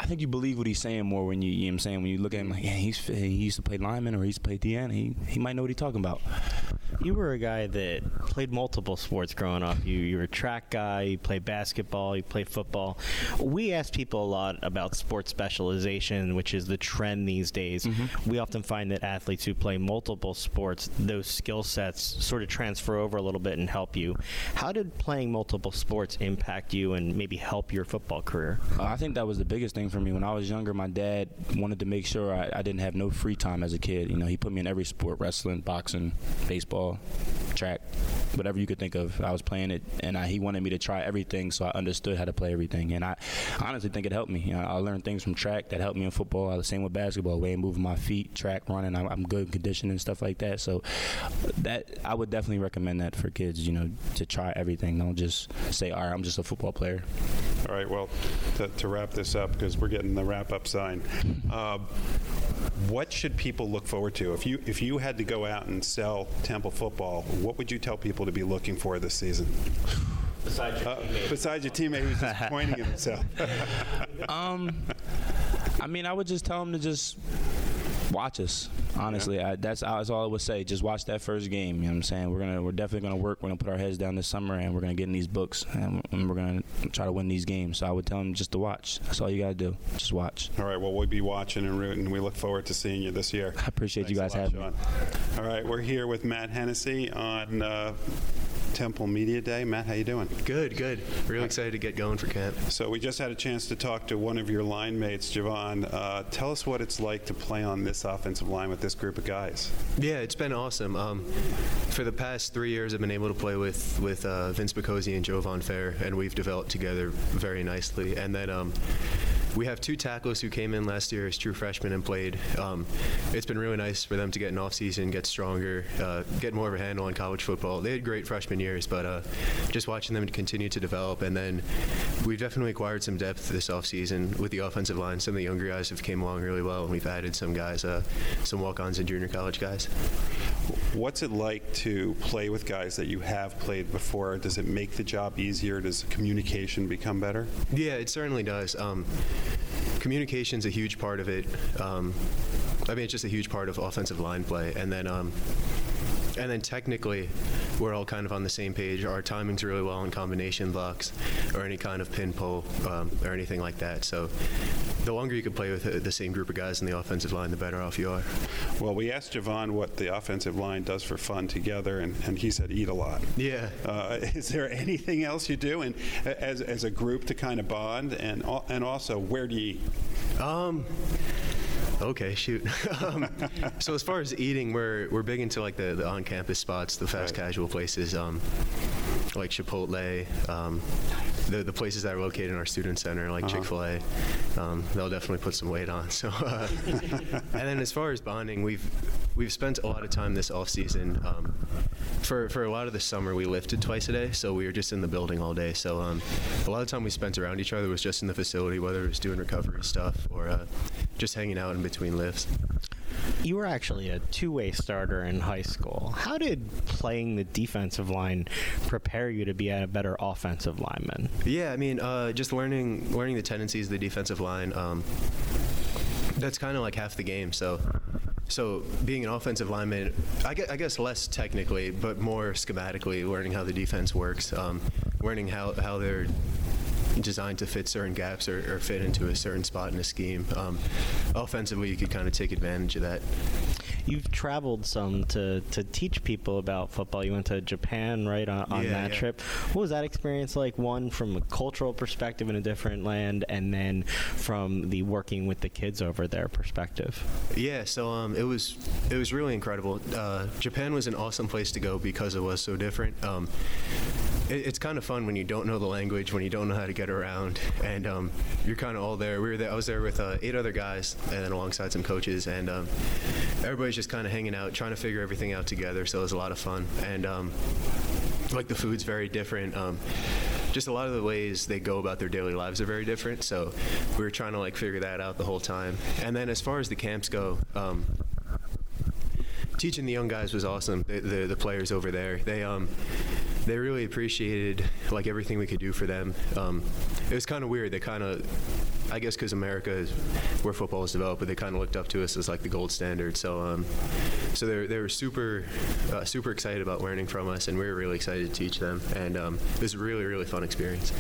I think you believe what he's saying more when you, you know what I'm saying when you look at him like, yeah, he's he used to play lineman or he used to play DN. He he might know what he's talking about. You were a guy that played multiple sports growing up. You you were a track guy. You played basketball. You played football. We ask people a lot about sports specialization, which is the trend these days. We often find that athletes who play multiple sports, those skill sets sort of transfer over a little bit and help you. How did playing multiple sports impact you and maybe help your football career? Uh, I think that was the biggest thing for me. When I was younger, my dad wanted to make sure I, I didn't have no free time as a kid. You know, he put me in every sport wrestling, boxing, baseball, track, whatever you could think of. I was playing it, and I, he wanted me to try everything so I understood how to play everything. And I honestly think it helped me. You know, I learned things from track that helped me in football. The same with basketball, way of moving my feet, track, running. I'm, I'm good in conditioning and stuff like that. So that I would definitely recommend that for kids, you know, to try everything. Don't just say, all right, I'm just a football player. All right. Well, to, to wrap this up because we're getting the wrap up sign. Uh, what should people look forward to if you if you had to go out and sell Temple football? What would you tell people to be looking for this season? Besides your Uh, teammates. besides your teammate who's just pointing at himself. Um, I mean, I would just tell them to just watch us. Honestly, I, that's, that's all I would say. Just watch that first game. You know what I'm saying? We're gonna, we're definitely gonna work. We're gonna put our heads down this summer, and we're gonna get in these books, and, and we're gonna try to win these games. So I would tell them just to watch. That's all you gotta do. Just watch. All right, well, we'll be watching and rooting. We look forward to seeing you this year. I appreciate you guys a lot, having me. Shaun. All right, we're here with Matt Hennessy on uh, Temple Media Day. Matt, how you doing? Good, good. Real excited to get going for camp. So we just had a chance to talk to one of your line mates, Jovahn. Uh, tell us what it's like to play on this offensive line with this group of guys. Yeah, it's been awesome. Um, for the past three years, I've been able to play with with uh, Vince Picozzi and Jovahn Fair, and we've developed together very nicely. And then um, we have two tackles who came in last year as true freshmen and played. Um, it's been really nice for them to get an off season, get stronger, uh, get more of a handle on college football. They had great freshman years, but uh, just watching them continue to develop. And then we've definitely acquired some depth this off season with the offensive line. Some of the younger guys have came along really well, and we've added some guys, uh, some walk-ons and junior college guys. What's it like to play with guys that you have played before? Does it make the job easier? Does communication become better? Yeah, it certainly does. Um, communication's a huge part of it. Um, I mean, it's just a huge part of offensive line play, and then. Um, and then technically, we're all kind of on the same page. Our timing's really well in combination blocks or any kind of pin pull um, or anything like that. So the longer you can play with the same group of guys in the offensive line, the better off you are. Well, we asked Jovahn what the offensive line does for fun together, and, and he said eat a lot. Yeah. Uh, is there anything else you do and as, as a group to kind of bond? And, and also, where do you eat? Um. Okay, shoot. um, so as far as eating, we're we're big into like the, the on-campus spots, the fast Right. casual places, um, like Chipotle, um, the the places that are located in our student center, like Chick-fil-A. Um, they'll definitely put some weight on. So, uh, and then as far as bonding, we've we've spent a lot of time this off season. Um, for for a lot of the summer, we lifted twice a day, so we were just in the building all day. So um, a lot of time we spent around each other was just in the facility, whether it was doing recovery stuff or uh, just hanging out in between lifts. You were actually a two-way starter in high school. How did playing the defensive line prepare you to be a better offensive lineman? Yeah, I mean, uh, just learning learning the tendencies of the defensive line. Um, that's kind of like half the game. So, so being an offensive lineman, I guess, I guess less technically, but more schematically, learning how the defense works, um, learning how how they're designed to fit certain gaps or, or fit into a certain spot in a scheme. Um, offensively, you could kind of take advantage of that. You've traveled some to, to teach people about football. You went to Japan, right, on, on Yeah, that yeah. trip. What was that experience like? One, from a cultural perspective in a different land, and then from the working with the kids over there perspective. Yeah, so um, it was it was really incredible. Uh, Japan was an awesome place to go because it was so different. Um, it, it's kind of fun when you don't know the language, when you don't know how to get around, and um, you're kind of all there. We were there. I was there with uh, eight other guys, and then alongside some coaches, and um, everybody's just kind of hanging out, trying to figure everything out together. So it was a lot of fun, and um, like the food's very different. Um, just a lot of the ways they go about their daily lives are very different. So we were trying to like figure that out the whole time. And then as far as the camps go, um, teaching the young guys was awesome. The, the, the players over there, they um, they really appreciated like everything we could do for them. Um, it was kind of weird. They kind of, I guess, because America is where football is developed, but they kind of looked up to us as like the gold standard. So um, so they they were super uh, super excited about learning from us, and we were really excited to teach them. And um, it was a really really fun experience.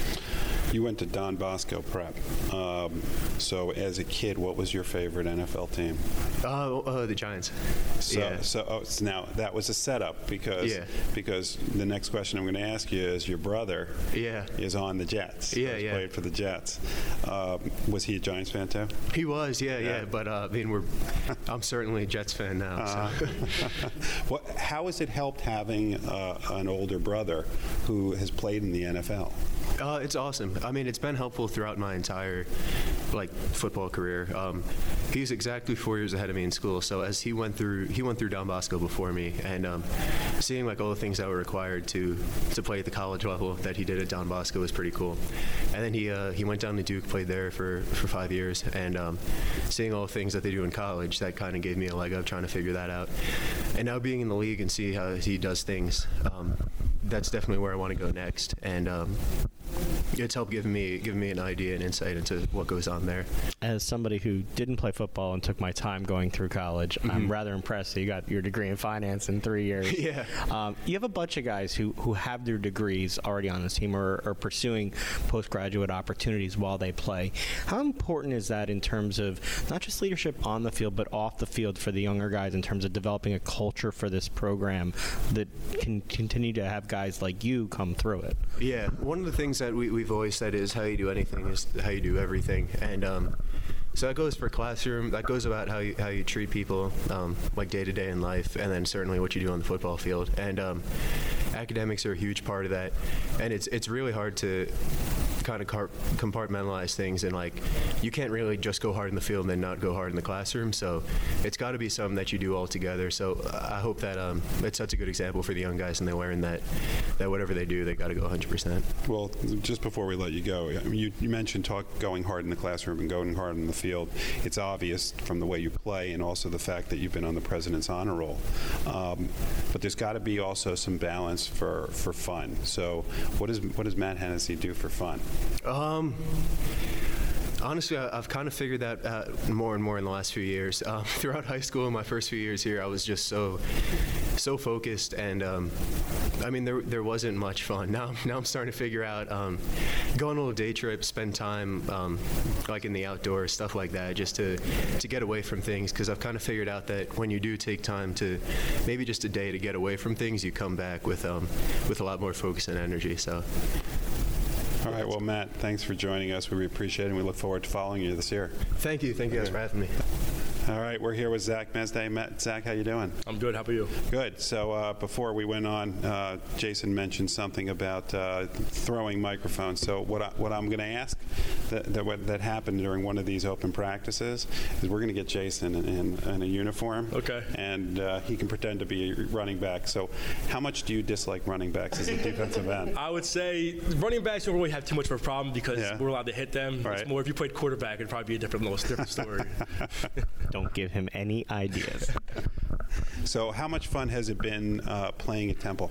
You went to Don Bosco Prep. Um, so, as a kid, what was your favorite NFL team? Uh, uh, the Giants. So, yeah. so, oh, so now that was a setup because Yeah. because the next question I'm going to ask you is your brother Yeah. is on the Jets. Yeah, yeah. Played for the Jets. Um, was he a Giants fan too? He was, yeah, yeah. Yeah. But uh, I mean, we're I'm certainly a Jets fan now. So. what, how has it helped having uh, an older brother who has played in the NFL? Uh, it's awesome. I mean, it's been helpful throughout my entire like football career. Um, he's exactly four years ahead of me in school. So as he went through, he went through Don Bosco before me, and um, seeing like all the things that were required to to play at the college level that he did at Don Bosco was pretty cool. And then he uh, he went down to Duke, played there for for five years, and um, seeing all the things that they do in college, that kind of gave me a leg up trying to figure that out. And now being in the league and see how he does things. Um, that's definitely where I want to go next. And um, it's helped give me give me an idea and insight into what goes on there. As somebody who didn't play football and took my time going through college, I'm rather impressed that you got your degree in finance in three years. Yeah. Um, you have a bunch of guys who, who have their degrees already on the team or are pursuing postgraduate opportunities while they play. How important is that in terms of not just leadership on the field, but off the field for the younger guys in terms of developing a culture for this program that can continue to have guys like you come through it? Yeah, one of the things that we, we've always said is how you do anything is how you do everything, and um, so that goes for classroom. That goes about how you how you treat people, um, like day to day in life, and then certainly what you do on the football field. And um, academics are a huge part of that, and it's it's really hard to kind of compartmentalize things and like you can't really just go hard in the field and then not go hard in the classroom so it's got to be something that you do all together so i hope that um, it sets a good example for the young guys and they learn that that whatever they do they got to go 100% Well, just before we let you go, you, you mentioned talk going hard in the classroom and going hard in the field. It's obvious from the way you play and also the fact that you've been on the president's honor roll. Um, but there's got to be also some balance for, for fun. So, what does what does Matt Hennessy do for fun? Um, honestly, I, I've kind of figured that out more and more in the last few years. Um, throughout high school, in my first few years here, I was just so, so focused, and um, I mean, there there wasn't much fun. Now, now I'm starting to figure out um, go on a little day trip, spend time um, like in the outdoors, stuff like that, just to to get away from things. Because I've kind of figured out that when you do take time to, maybe just a day to get away from things, you come back with um, with a lot more focus and energy. So. All right. Well, Matt, thanks for joining us. We appreciate it, and we look forward to following you this year. Thank you. Thank you guys for having me. All right, we're here with Zach Mesday. Matt, Zach, how you doing? I'm good. How about you? Good. So uh, before we went on, uh, Jason mentioned something about uh, throwing microphones. So what, I, what I'm going to ask that, that, what, that happened during one of these open practices is we're going to get Jason in, in, in a uniform. Okay. And uh, he can pretend to be a running back. So how much do you dislike running backs as a defensive end? I would say running backs don't really have too much of a problem because Yeah. we're allowed to hit them. Right. It's more if you played quarterback, it'd probably be a different, little different story. Don't give him any ideas. So how much fun has it been uh, playing at Temple?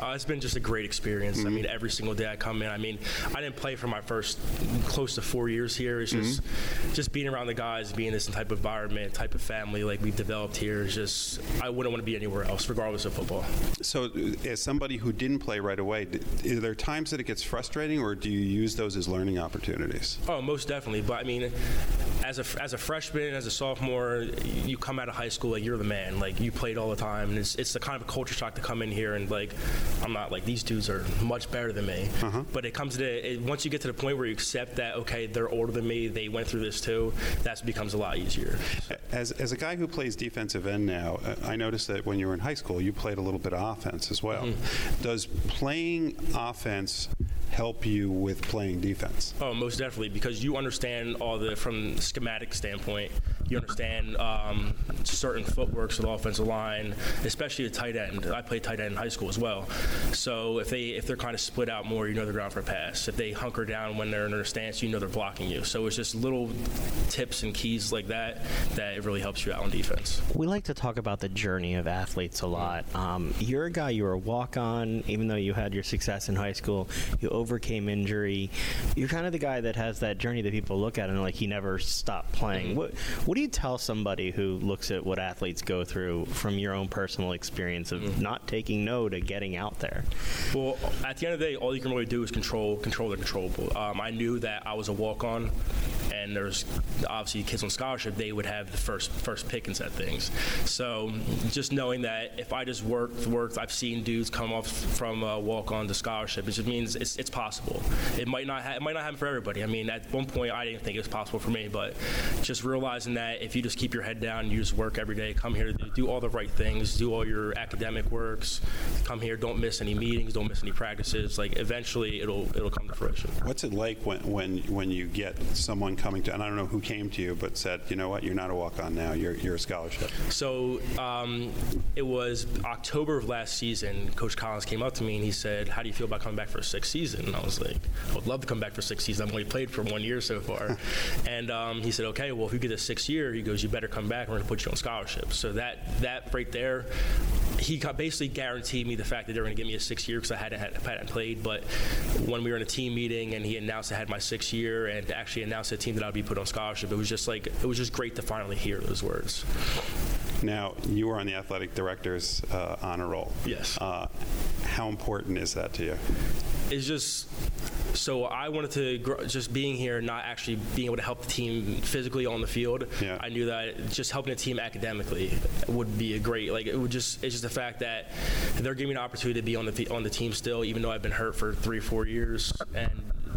Uh, it's been just a great experience. Mm-hmm. I mean, every single day I come in. I mean, I didn't play for my first close to four years here. It's just, Mm-hmm. just being around the guys, being in this type of environment, type of family like we've developed here is just. I wouldn't want to be anywhere else, regardless of football. So, uh, as somebody who didn't play right away, are there times that it gets frustrating, or do you use those as learning opportunities? Oh, most definitely. But I mean, as a as a freshman, as a sophomore, you come out of high school like you're the man. Like you played all the time, and it's it's the kind of culture shock to come in here and like I'm not like these dudes are much better than me. But it comes to it, once you get to the point where you accept that okay, they're older than me, they went through this too. That becomes a lot easier. As, as a guy who plays defensive end now, uh, I noticed that when you were in high school, you played a little bit of offense as well. Does playing offense help you with playing defense? Oh, most definitely, because you understand all the from schematic standpoint. You understand um, certain footworks of the offensive line, especially a tight end. I played tight end in high school as well. So if they if they're kind of split out more, you know they're going for a pass. If they hunker down when they're in their stance, you know they're blocking you. So it's just little tips and keys like that that it really helps you out on defense. We like to talk about the journey of athletes a lot. Um, you're a guy, you were a walk on, even though you had your success in high school, you overcame injury. You're kind of the guy that has that journey that people look at and like he never stopped playing. What, what do you tell somebody who looks at what athletes go through from your own personal experience of not taking no to getting out there? Well, at the end of the day, all you can really do is control control the controllable. Um, I knew that I was a walk on, and there's obviously kids on scholarship. They would have the first first pickings at things. So just knowing that if I just worked worked, I've seen dudes come off from uh, walk on to scholarship. It just means it's, it's possible. It might not ha- it might not happen for everybody. I mean, at one point I didn't think it was possible for me, but just realizing that if you just keep your head down, you just work every day, come here, do- do all the right things, do all your academic works, come here, don't miss any meetings, don't miss any practices. Like eventually, it'll it'll come to fruition. What's it like when, when, when you get someone coming to, and I don't know who came to you, but said, you know what, you're not a walk on now, you're, you're a scholarship? So um, it was October of last season. Coach Collins came up to me and he said, "How do you feel about coming back for a sixth season?" And I was like, "I would love to come back for six seasons. I've only played for one year so far." and um, he said, "Okay, well, if you get a sixth year, he goes, you better come back. We're going to put you on scholarship." So that that right there, he basically guaranteed me the fact that they were going to give me a six year because I hadn't, had, hadn't played. But when we were in a team meeting and he announced I had my six year and actually announced to the team that I'd be put on scholarship, it was just like it was just great to finally hear those words. Now, you were on the athletic director's uh, honor roll. Yes. Uh, how important is that to you? It's just so I wanted to grow, just being here, not actually being able to help the team physically on the field. Yeah. I knew that just helping the team academically would be a great like it would just it's just the fact that they're giving me an opportunity to be on the on the team still, even though I've been hurt for three four years and.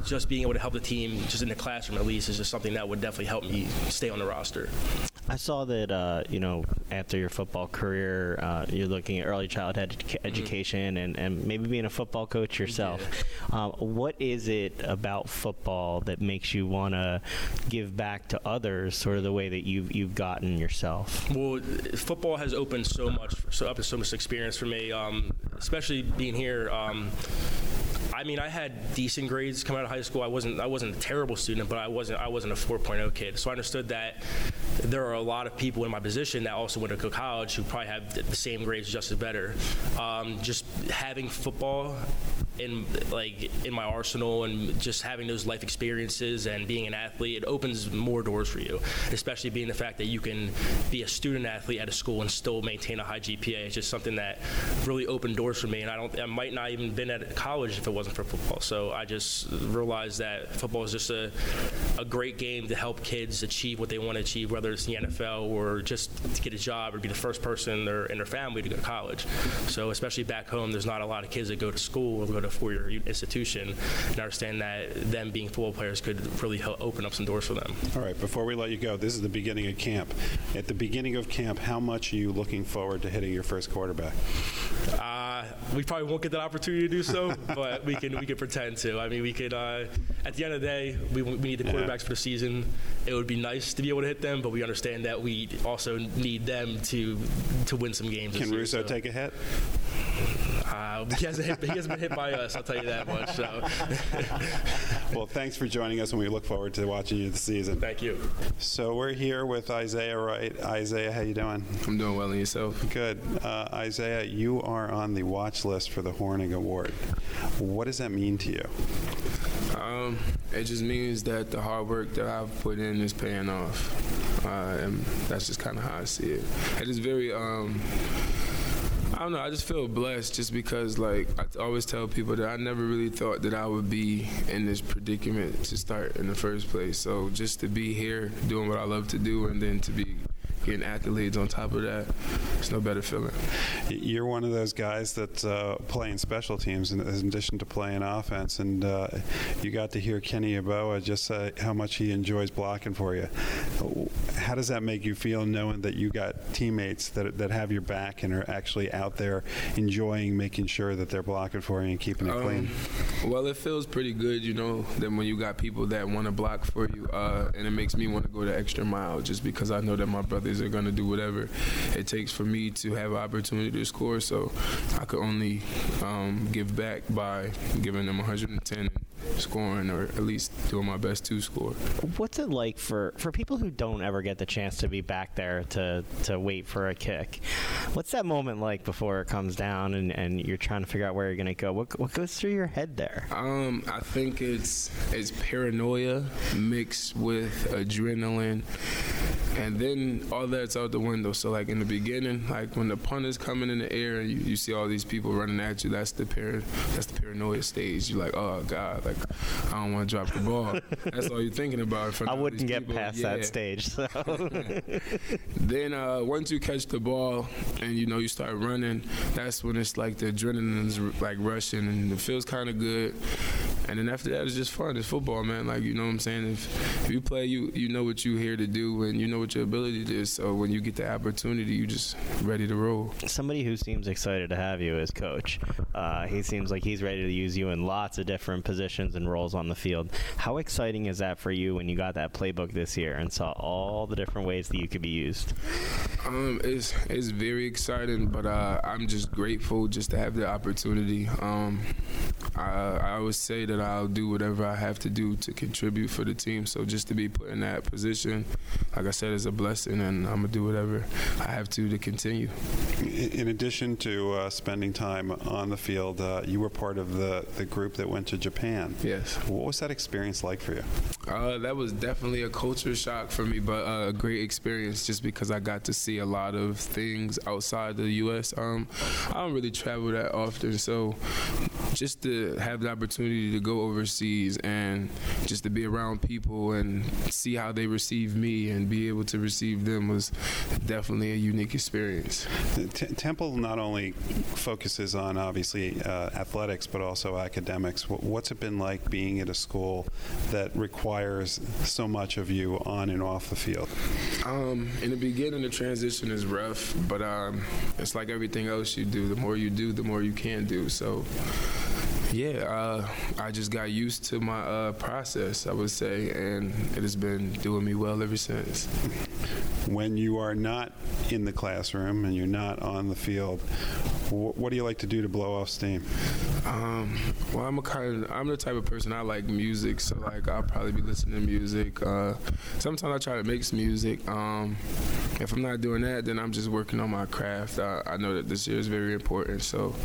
Just being able to help the team, just in the classroom at least, is just something that would definitely help me stay on the roster. I saw that uh, you know after your football career, uh, you're looking at early childhood educa- education and, and maybe being a football coach yourself. Um, what is it about football that makes you want to give back to others, sort of the way that you've you've gotten yourself? Well, football has opened so much, so up so much experience for me, um, especially being here. Um, I mean, I had decent grades coming out of high school. I wasn't I wasn't a terrible student, but I wasn't I wasn't a 4.0 kid. So I understood that there are a lot of people in my position that also went to college who probably have the same grades, just as better. Um, just having football in like in my arsenal and just having those life experiences and being an athlete, it opens more doors for you. Especially being the fact that you can be a student athlete at a school and still maintain a high GPA. It's just something that really opened doors for me, and I don't I might not even been at college if it wasn't for football. So I just realized that football is just a, a great game to help kids achieve what they want to achieve, whether it's the NFL or just to get a job or be the first person in their, in their family to go to college. So especially back home, there's not a lot of kids that go to school or go to a four-year institution, and I understand that them being football players could really help open up some doors for them. All right, before we let you go, this is the beginning of camp. At the beginning of camp, how much are you looking forward to hitting your first quarterback? Uh, we probably won't get that opportunity to do so, but we can we can pretend to. I mean, we could. Uh, at the end of the day, we, we need the quarterbacks for the season. It would be nice to be able to hit them, but we understand that we also need them to to win some games. Can this year, Russo so. take a hit? Uh, he, hasn't hit, he hasn't been hit by us. I'll tell you that much. So, Well, thanks for joining us, and we look forward to watching you this season. thank you. So we're here with Isaiah Wright. Isaiah, how you doing? I'm doing well, and yourself? Good. Uh, Isaiah, you are on the watch list for the Hornung Award. What does that mean to you? Um, it just means that the hard work that I've put in is paying off, uh, and that's just kind of how I see it. It is very. Um, I don't know. I just feel blessed just because, like, I always tell people that I never really thought that I would be in this predicament to start in the first place. So just to be here doing what I love to do, and then to be getting accolades on top of that, it's no better feeling. You're one of those guys that's uh, playing special teams in, in addition to playing offense, and uh, you got to hear Kenny Yeboah just say how much he enjoys blocking for you. How does that make you feel knowing that you got teammates that, that have your back and are actually out there enjoying making sure that they're blocking for you and keeping it clean? Um, well, it feels pretty good, you know, that when you got people that want to block for you, uh, and it makes me want to go the extra mile just because I know that my brothers are going to do whatever it takes for me to have an opportunity to score. So I could only um, give back by giving them 110 scoring, or at least doing my best to score. What's it like for, for people who don't ever get the chance to be back there to, to wait for a kick? What's that moment like before it comes down and, and you're trying to figure out where you're going to go? What, what goes through your head there? Um, I think it's it's paranoia mixed with adrenaline, and then all that's out the window. So like in the beginning, like when the punt is coming in the air and you, you see all these people running at you, that's the par- that's the paranoia stage. You're like, oh god, like I don't want to drop the ball. that's all you're thinking about. I wouldn't get people. past Yeah. that stage. So. Then uh, once you catch the ball and you know you start running, that's when it's like the adrenaline's like rushing and it feels kind of good. And then after that, it's just fun. It's football, man. Like you know what I'm saying. If, if you play, you you know what you're here to do and you know what your ability is. So when you get the opportunity, you just ready to roll. Somebody who seems excited to have you as coach. Uh, he seems like he's ready to use you in lots of different positions and roles on the field. How exciting is that for you when you got that playbook this year and saw all the different ways that you could be used? Um, it's it's very exciting, but uh, I'm just grateful just to have the opportunity. Um, I, I always say that that I'll do whatever I have to do to contribute for the team. So just to be put in that position, like I said, is a blessing, and I'm gonna do whatever I have to to continue. In addition to uh, spending time on the field, uh, you were part of the, the group that went to Japan. Yes. What was that experience like for you? Uh, that was definitely a culture shock for me, but uh, a great experience just because I got to see a lot of things outside the U.S. Um, I don't really travel that often, so just to have the opportunity to go overseas and just to be around people and see how they receive me and be able to receive them was definitely a unique experience. T- Temple not only focuses on obviously uh, athletics but also academics. What's it been like being at a school that requires so much of you on and off the field? Um, in the beginning, the transition is rough, but um, it's like everything else you do. The more you do, the more you can do. So, yeah, uh, I just got used to my uh, process, I would say, and it has been doing me well ever since. When you are not in the classroom and you're not on the field, wh- what do you like to do to blow off steam? Um, well, I'm a kind of, I'm the type of person I like music, so like I'll probably be listening to music. Uh, sometimes I try to make some music. Um, if I'm not doing that, then I'm just working on my craft. I, I know that this year is very important, so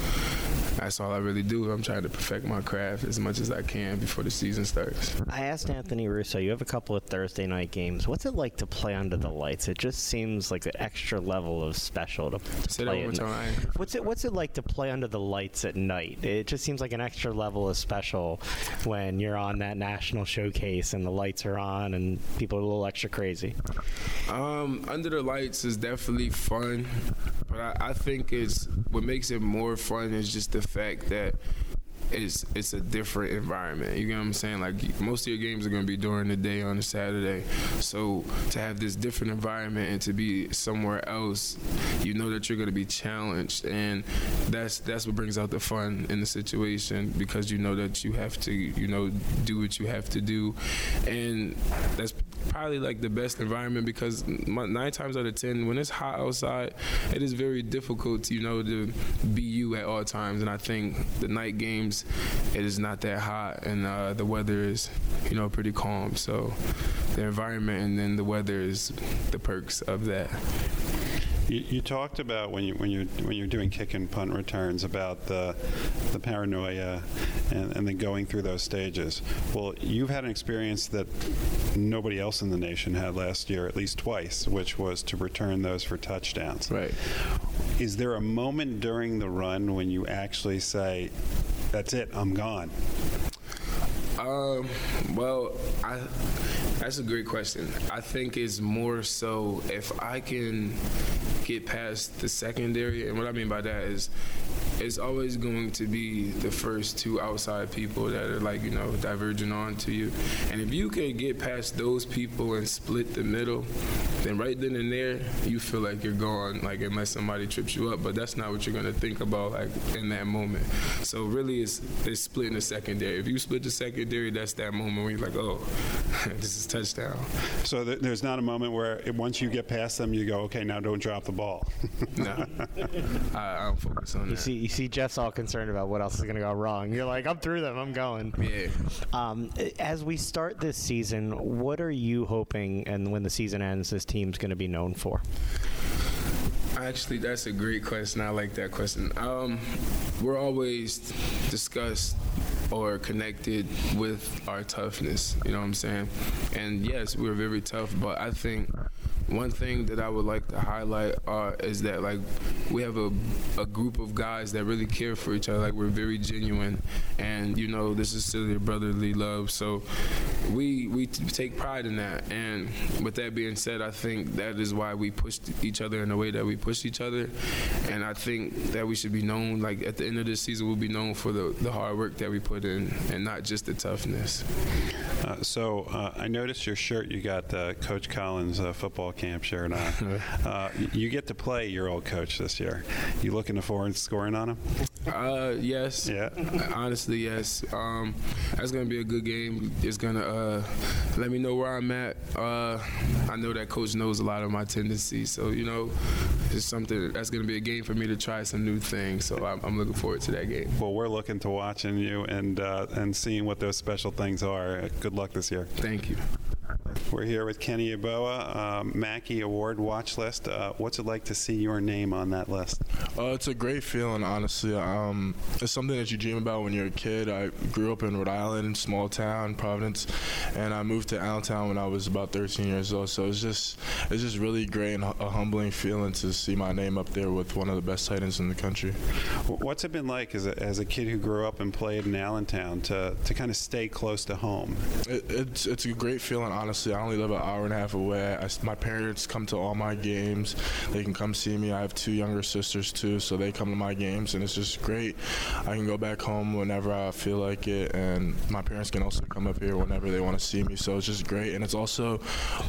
that's all I really do. I'm trying to perfect my craft as much as I can before the season starts. I asked Anthony Russo, you have a couple of Thursday night games. What's it like to play under the lights? It just seems like an extra level of special to, Say that play one at time. What's it What's it like to play under the lights at night? It just seems like an extra level of special when you're on that national showcase and the lights are on and people are a little extra crazy. Um, Under the Lights is definitely fun, but I, I think it's what makes it more fun is just the fact that it's it's a different environment. You get what I'm saying? Like most of your games are to be during the day on a Saturday, so to have this different environment and to be somewhere else, you know that you're to be challenged, and that's that's what brings out the fun in the situation because you know that you have to you know do what you have to do, and that's probably like the best environment because nine times out of ten, when it's hot outside, it is very difficult, you know, to be you at all times. And I think the night games, it is not that hot, and uh, the weather is, you know, pretty calm. So the environment and then the weather is the perks of that. You, you talked about when you when you when you're doing kick and punt returns about the the paranoia and, and then going through those stages. Well, you've had an experience that nobody else in the nation had last year, at least twice, which was to return those for touchdowns. Right. Is there a moment during the run when you actually say, "That's it, I'm gone"? Um, well, I, that's a great question. I think it's more so if I can get past the secondary, and what I mean by that is it's always going to be the first two outside people that are like, you know, diverging onto you. And if you can get past those people and split the middle, then right then and there, you feel like you're gone, like unless somebody trips you up. But that's not what you're gonna think about like in that moment. So really it's it's splitting the secondary. If you split the secondary, that's that moment where you're like, oh, this is touchdown. So th- there's not a moment where it, once you get past them, you go, "Okay, now don't drop the ball." no, I, I don't focus on You that. see, you see, Jeff's all concerned about what else is going to go wrong. You're like, I'm through them. I'm going. Yeah. Um, as we start this season, what are you hoping, and when the season ends, this team's going to be known for? Actually, that's a great question. I like that question. Um, we're always discussed or connected with our toughness. You know what I'm saying? And yes, we're very tough, but I think one thing that I would like to highlight uh, is that like we have a, a group of guys that really care for each other. Like we're very genuine, and you know this is still your brotherly love. So we we t- take pride in that. And with that being said, I think that is why we push each other in the way that we push each other. And I think that we should be known. Like at the end of this season, we'll be known for the the hard work that we put in, and not just the toughness. Uh, so uh, I noticed your shirt. You got uh, Coach Collins' uh, football camp sure on. uh, you get to play your old coach this year. You looking forward to scoring on him? Uh, yes. Yeah. Honestly, yes. Um, that's gonna be a good game. It's gonna uh, let me know where I'm at. Uh, I know that coach knows a lot of my tendencies, so you know, it's something that's gonna be a game for me to try some new things. So I'm, I'm looking forward to that game. Well, we're looking to watching you and uh, and seeing what those special things are. Good luck this year. Thank you. We're here with Kenny Yeboah, um, Mackey Award watch list. Uh, what's it like to see your name on that list? Uh, it's a great feeling, honestly. Um, it's something that you dream about when you're a kid. I grew up in Rhode Island, small town, Providence, and I moved to Allentown when I was about 13 years old. So it's just it's just really great and a humbling feeling to see my name up there with one of the best tight ends in the country. What's it been like as a, as a kid who grew up and played in Allentown to, to kind of stay close to home? It, it's it's a great feeling, honestly. I only live an hour and a half away. I, my parents come to all my games. They can come see me. I have two younger sisters too, so they come to my games, and it's just great. I can go back home whenever I feel like it, and my parents can also come up here whenever they want to see me. So it's just great, and it's also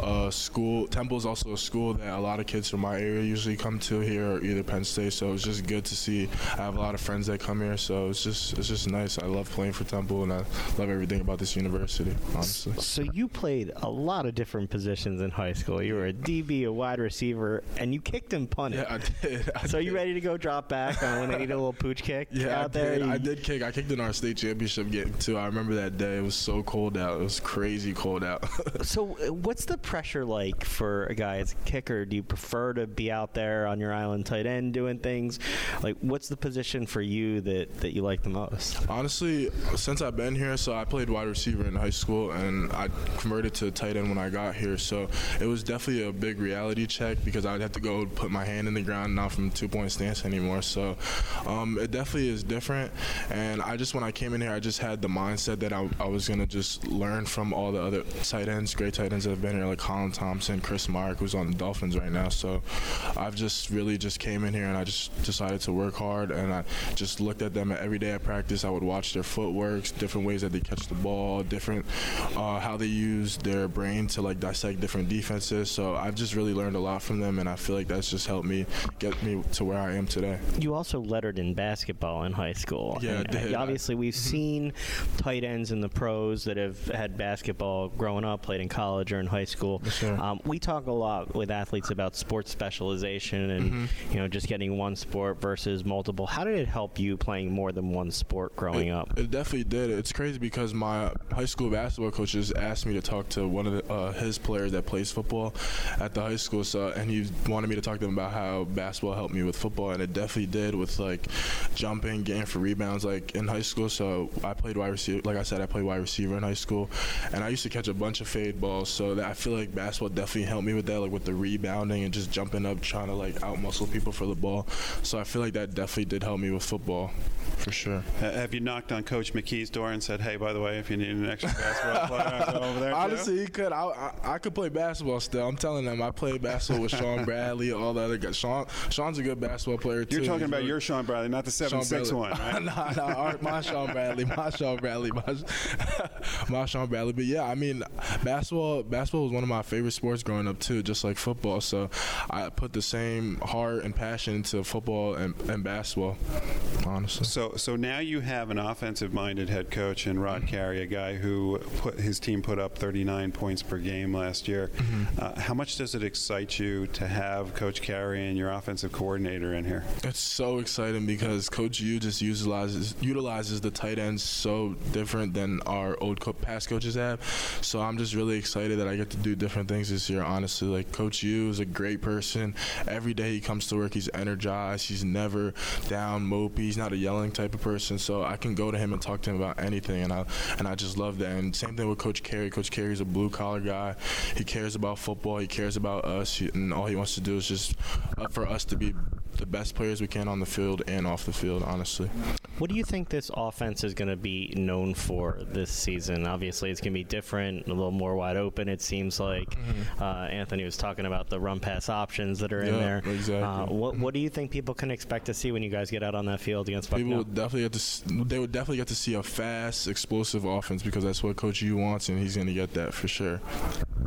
a school. Temple is also a school that a lot of kids from my area usually come to here, or either Penn State. So it's just good to see. I have a lot of friends that come here, so it's just it's just nice. I love playing for Temple, and I love everything about this university. Honestly. So you played a lot of different positions in high school. You were a DB, a wide receiver, and you kicked and punted. Yeah, I did. I so did. you ready to go drop back on when they need a little pooch kick Yeah, out I there? did. I did kick. I kicked in our state championship game too. I remember that day. It was so cold out. It was crazy cold out. So, uh, what's the pressure like for a guy as a kicker? Do you prefer to be out there on your island tight end doing things? Like, what's the position for you that, that you like the most? Honestly, since I've been here, so I played wide receiver in high school, and I converted to tight end when I got here. So it was definitely a big reality check because I'd have to go put my hand in the ground, not from two point stance anymore. So um, it definitely is different. And I just when I came in here, I just had the mindset that I, I was gonna just learn from all the other tight ends, great tight ends that have been here, like Colin Thompson, Chris Myarick, who's on the Dolphins right now. So I've just really just came in here and I just decided to work hard and I just looked at them every day at practice. I would watch their footworks, different ways that they catch the ball, different uh, how they use their brain to like dissect different defenses. So I've just really learned a lot from them, and I feel like that's just helped me get me to where I am today. You also lettered in basketball in high school. Yeah, and. Obviously, we've seen tight ends in the pros that have had basketball growing up, played in college or in high school. sir. Um, we talk a lot with athletes about sports specialization and Mm-hmm. you know just getting one sport versus multiple. How did it help you playing more than one sport growing it, up? It definitely did. It's crazy because my high school basketball coaches asked me to talk to one of the, uh, his players that plays football at the high school. So, and he wanted me to talk to him about how basketball helped me with football, and it definitely did with like jumping, getting for rebounds, like in high school. So I played wide receiver. Like I said, I played wide receiver in high school, and I used to catch a bunch of fade balls. So that I feel like basketball definitely helped me with that, like with the rebounding and just jumping up, trying to like outmuscle people for the ball. So I feel like that definitely did help me with football, for sure. Have you knocked on Coach McKie's door and said, "Hey, by the way, if you need an extra basketball player, over there"? too?" Honestly, he could. I, I I could play basketball still. I'm telling them, I played basketball with Shaun Bradley, and all the other guys. Shaun Shaun's a good basketball player too. you're talking about really- your Shaun Bradley, not the seven Shawn six Bradley. one, right? nah, nah, my Shaun Bradley, my Shaun Bradley, my, my Shaun Bradley. But yeah, I mean, basketball, basketball was one of my favorite sports growing up too, just like football. So I put the same heart and passion into football and, and basketball. Honestly. So, so now you have an offensive-minded head coach in Mm-hmm. Rod Carey, a guy who put his team put up 39 points per game last year. Mm-hmm. Uh, how much does it excite you to have Coach Carey and your offensive coordinator in here? It's so exciting because Coach U just utilizes utilizes the tight ends so different than our old co- past coaches have. So I'm just really excited that I get to do different things this year. Honestly, like Coach U is a great person. Every day he comes to work, he's energized. He's never down, mopey. He's not a yelling type of person. So I can go to him and talk to him about anything, and I and I just love that. And same thing with Coach Carey. Coach Carey's a blue collar guy. He cares about football. He cares about us, and all he wants to do is just uh, for us to be the best players we can on the field and off the field. Honestly. What do you think this offense is going to be known for this season? Obviously, it's going to be different, a little more wide open. It seems like Mm-hmm. uh, Anthony was talking about the run pass options that are in Yeah, there. exactly. Uh, what What do you think people can expect to see when you guys get out on that field against People Bucknell? would definitely get to. They would definitely get to see a fast, explosive offense because that's what Coach U wants, and he's going to get that for sure.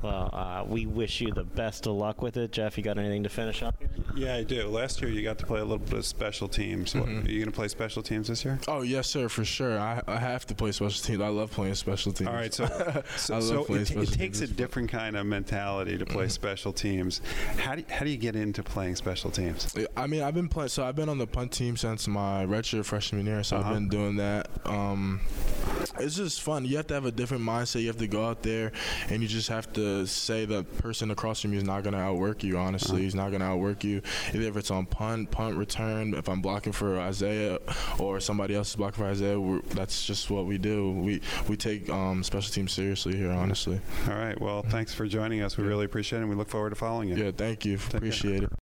Well, uh, we wish you the best of luck with it, Jeff. You got anything to finish up? Here? Yeah, I do. Last year you got to play a little bit of special teams. What, Mm-hmm. are you going to play special teams this year? Oh yes, sir, for sure. I, I have to play special teams. I love playing special teams. All right, so so, so it, special it takes a different kind of mentality to Mm-hmm. play special teams. How do, how do you get into playing special teams? I mean, I've been playing. So I've been on the punt team since my redshirt freshman year. So Uh-huh. I've been doing that. Um, it's just fun. You have to have a different mindset. You have to go out there, and you just have to say the person across from you is not going to outwork you. Honestly, he's not going to outwork you. Either if it's on punt, punt return. If I'm blocking for Isaiah, or somebody else is blocking for Isaiah, we're, that's just what we do. We we take um, special teams seriously here. Honestly. All right. Well, thanks for joining us. We really appreciate it. and We look forward to following you. Yeah. Thank you. care. Appreciate it.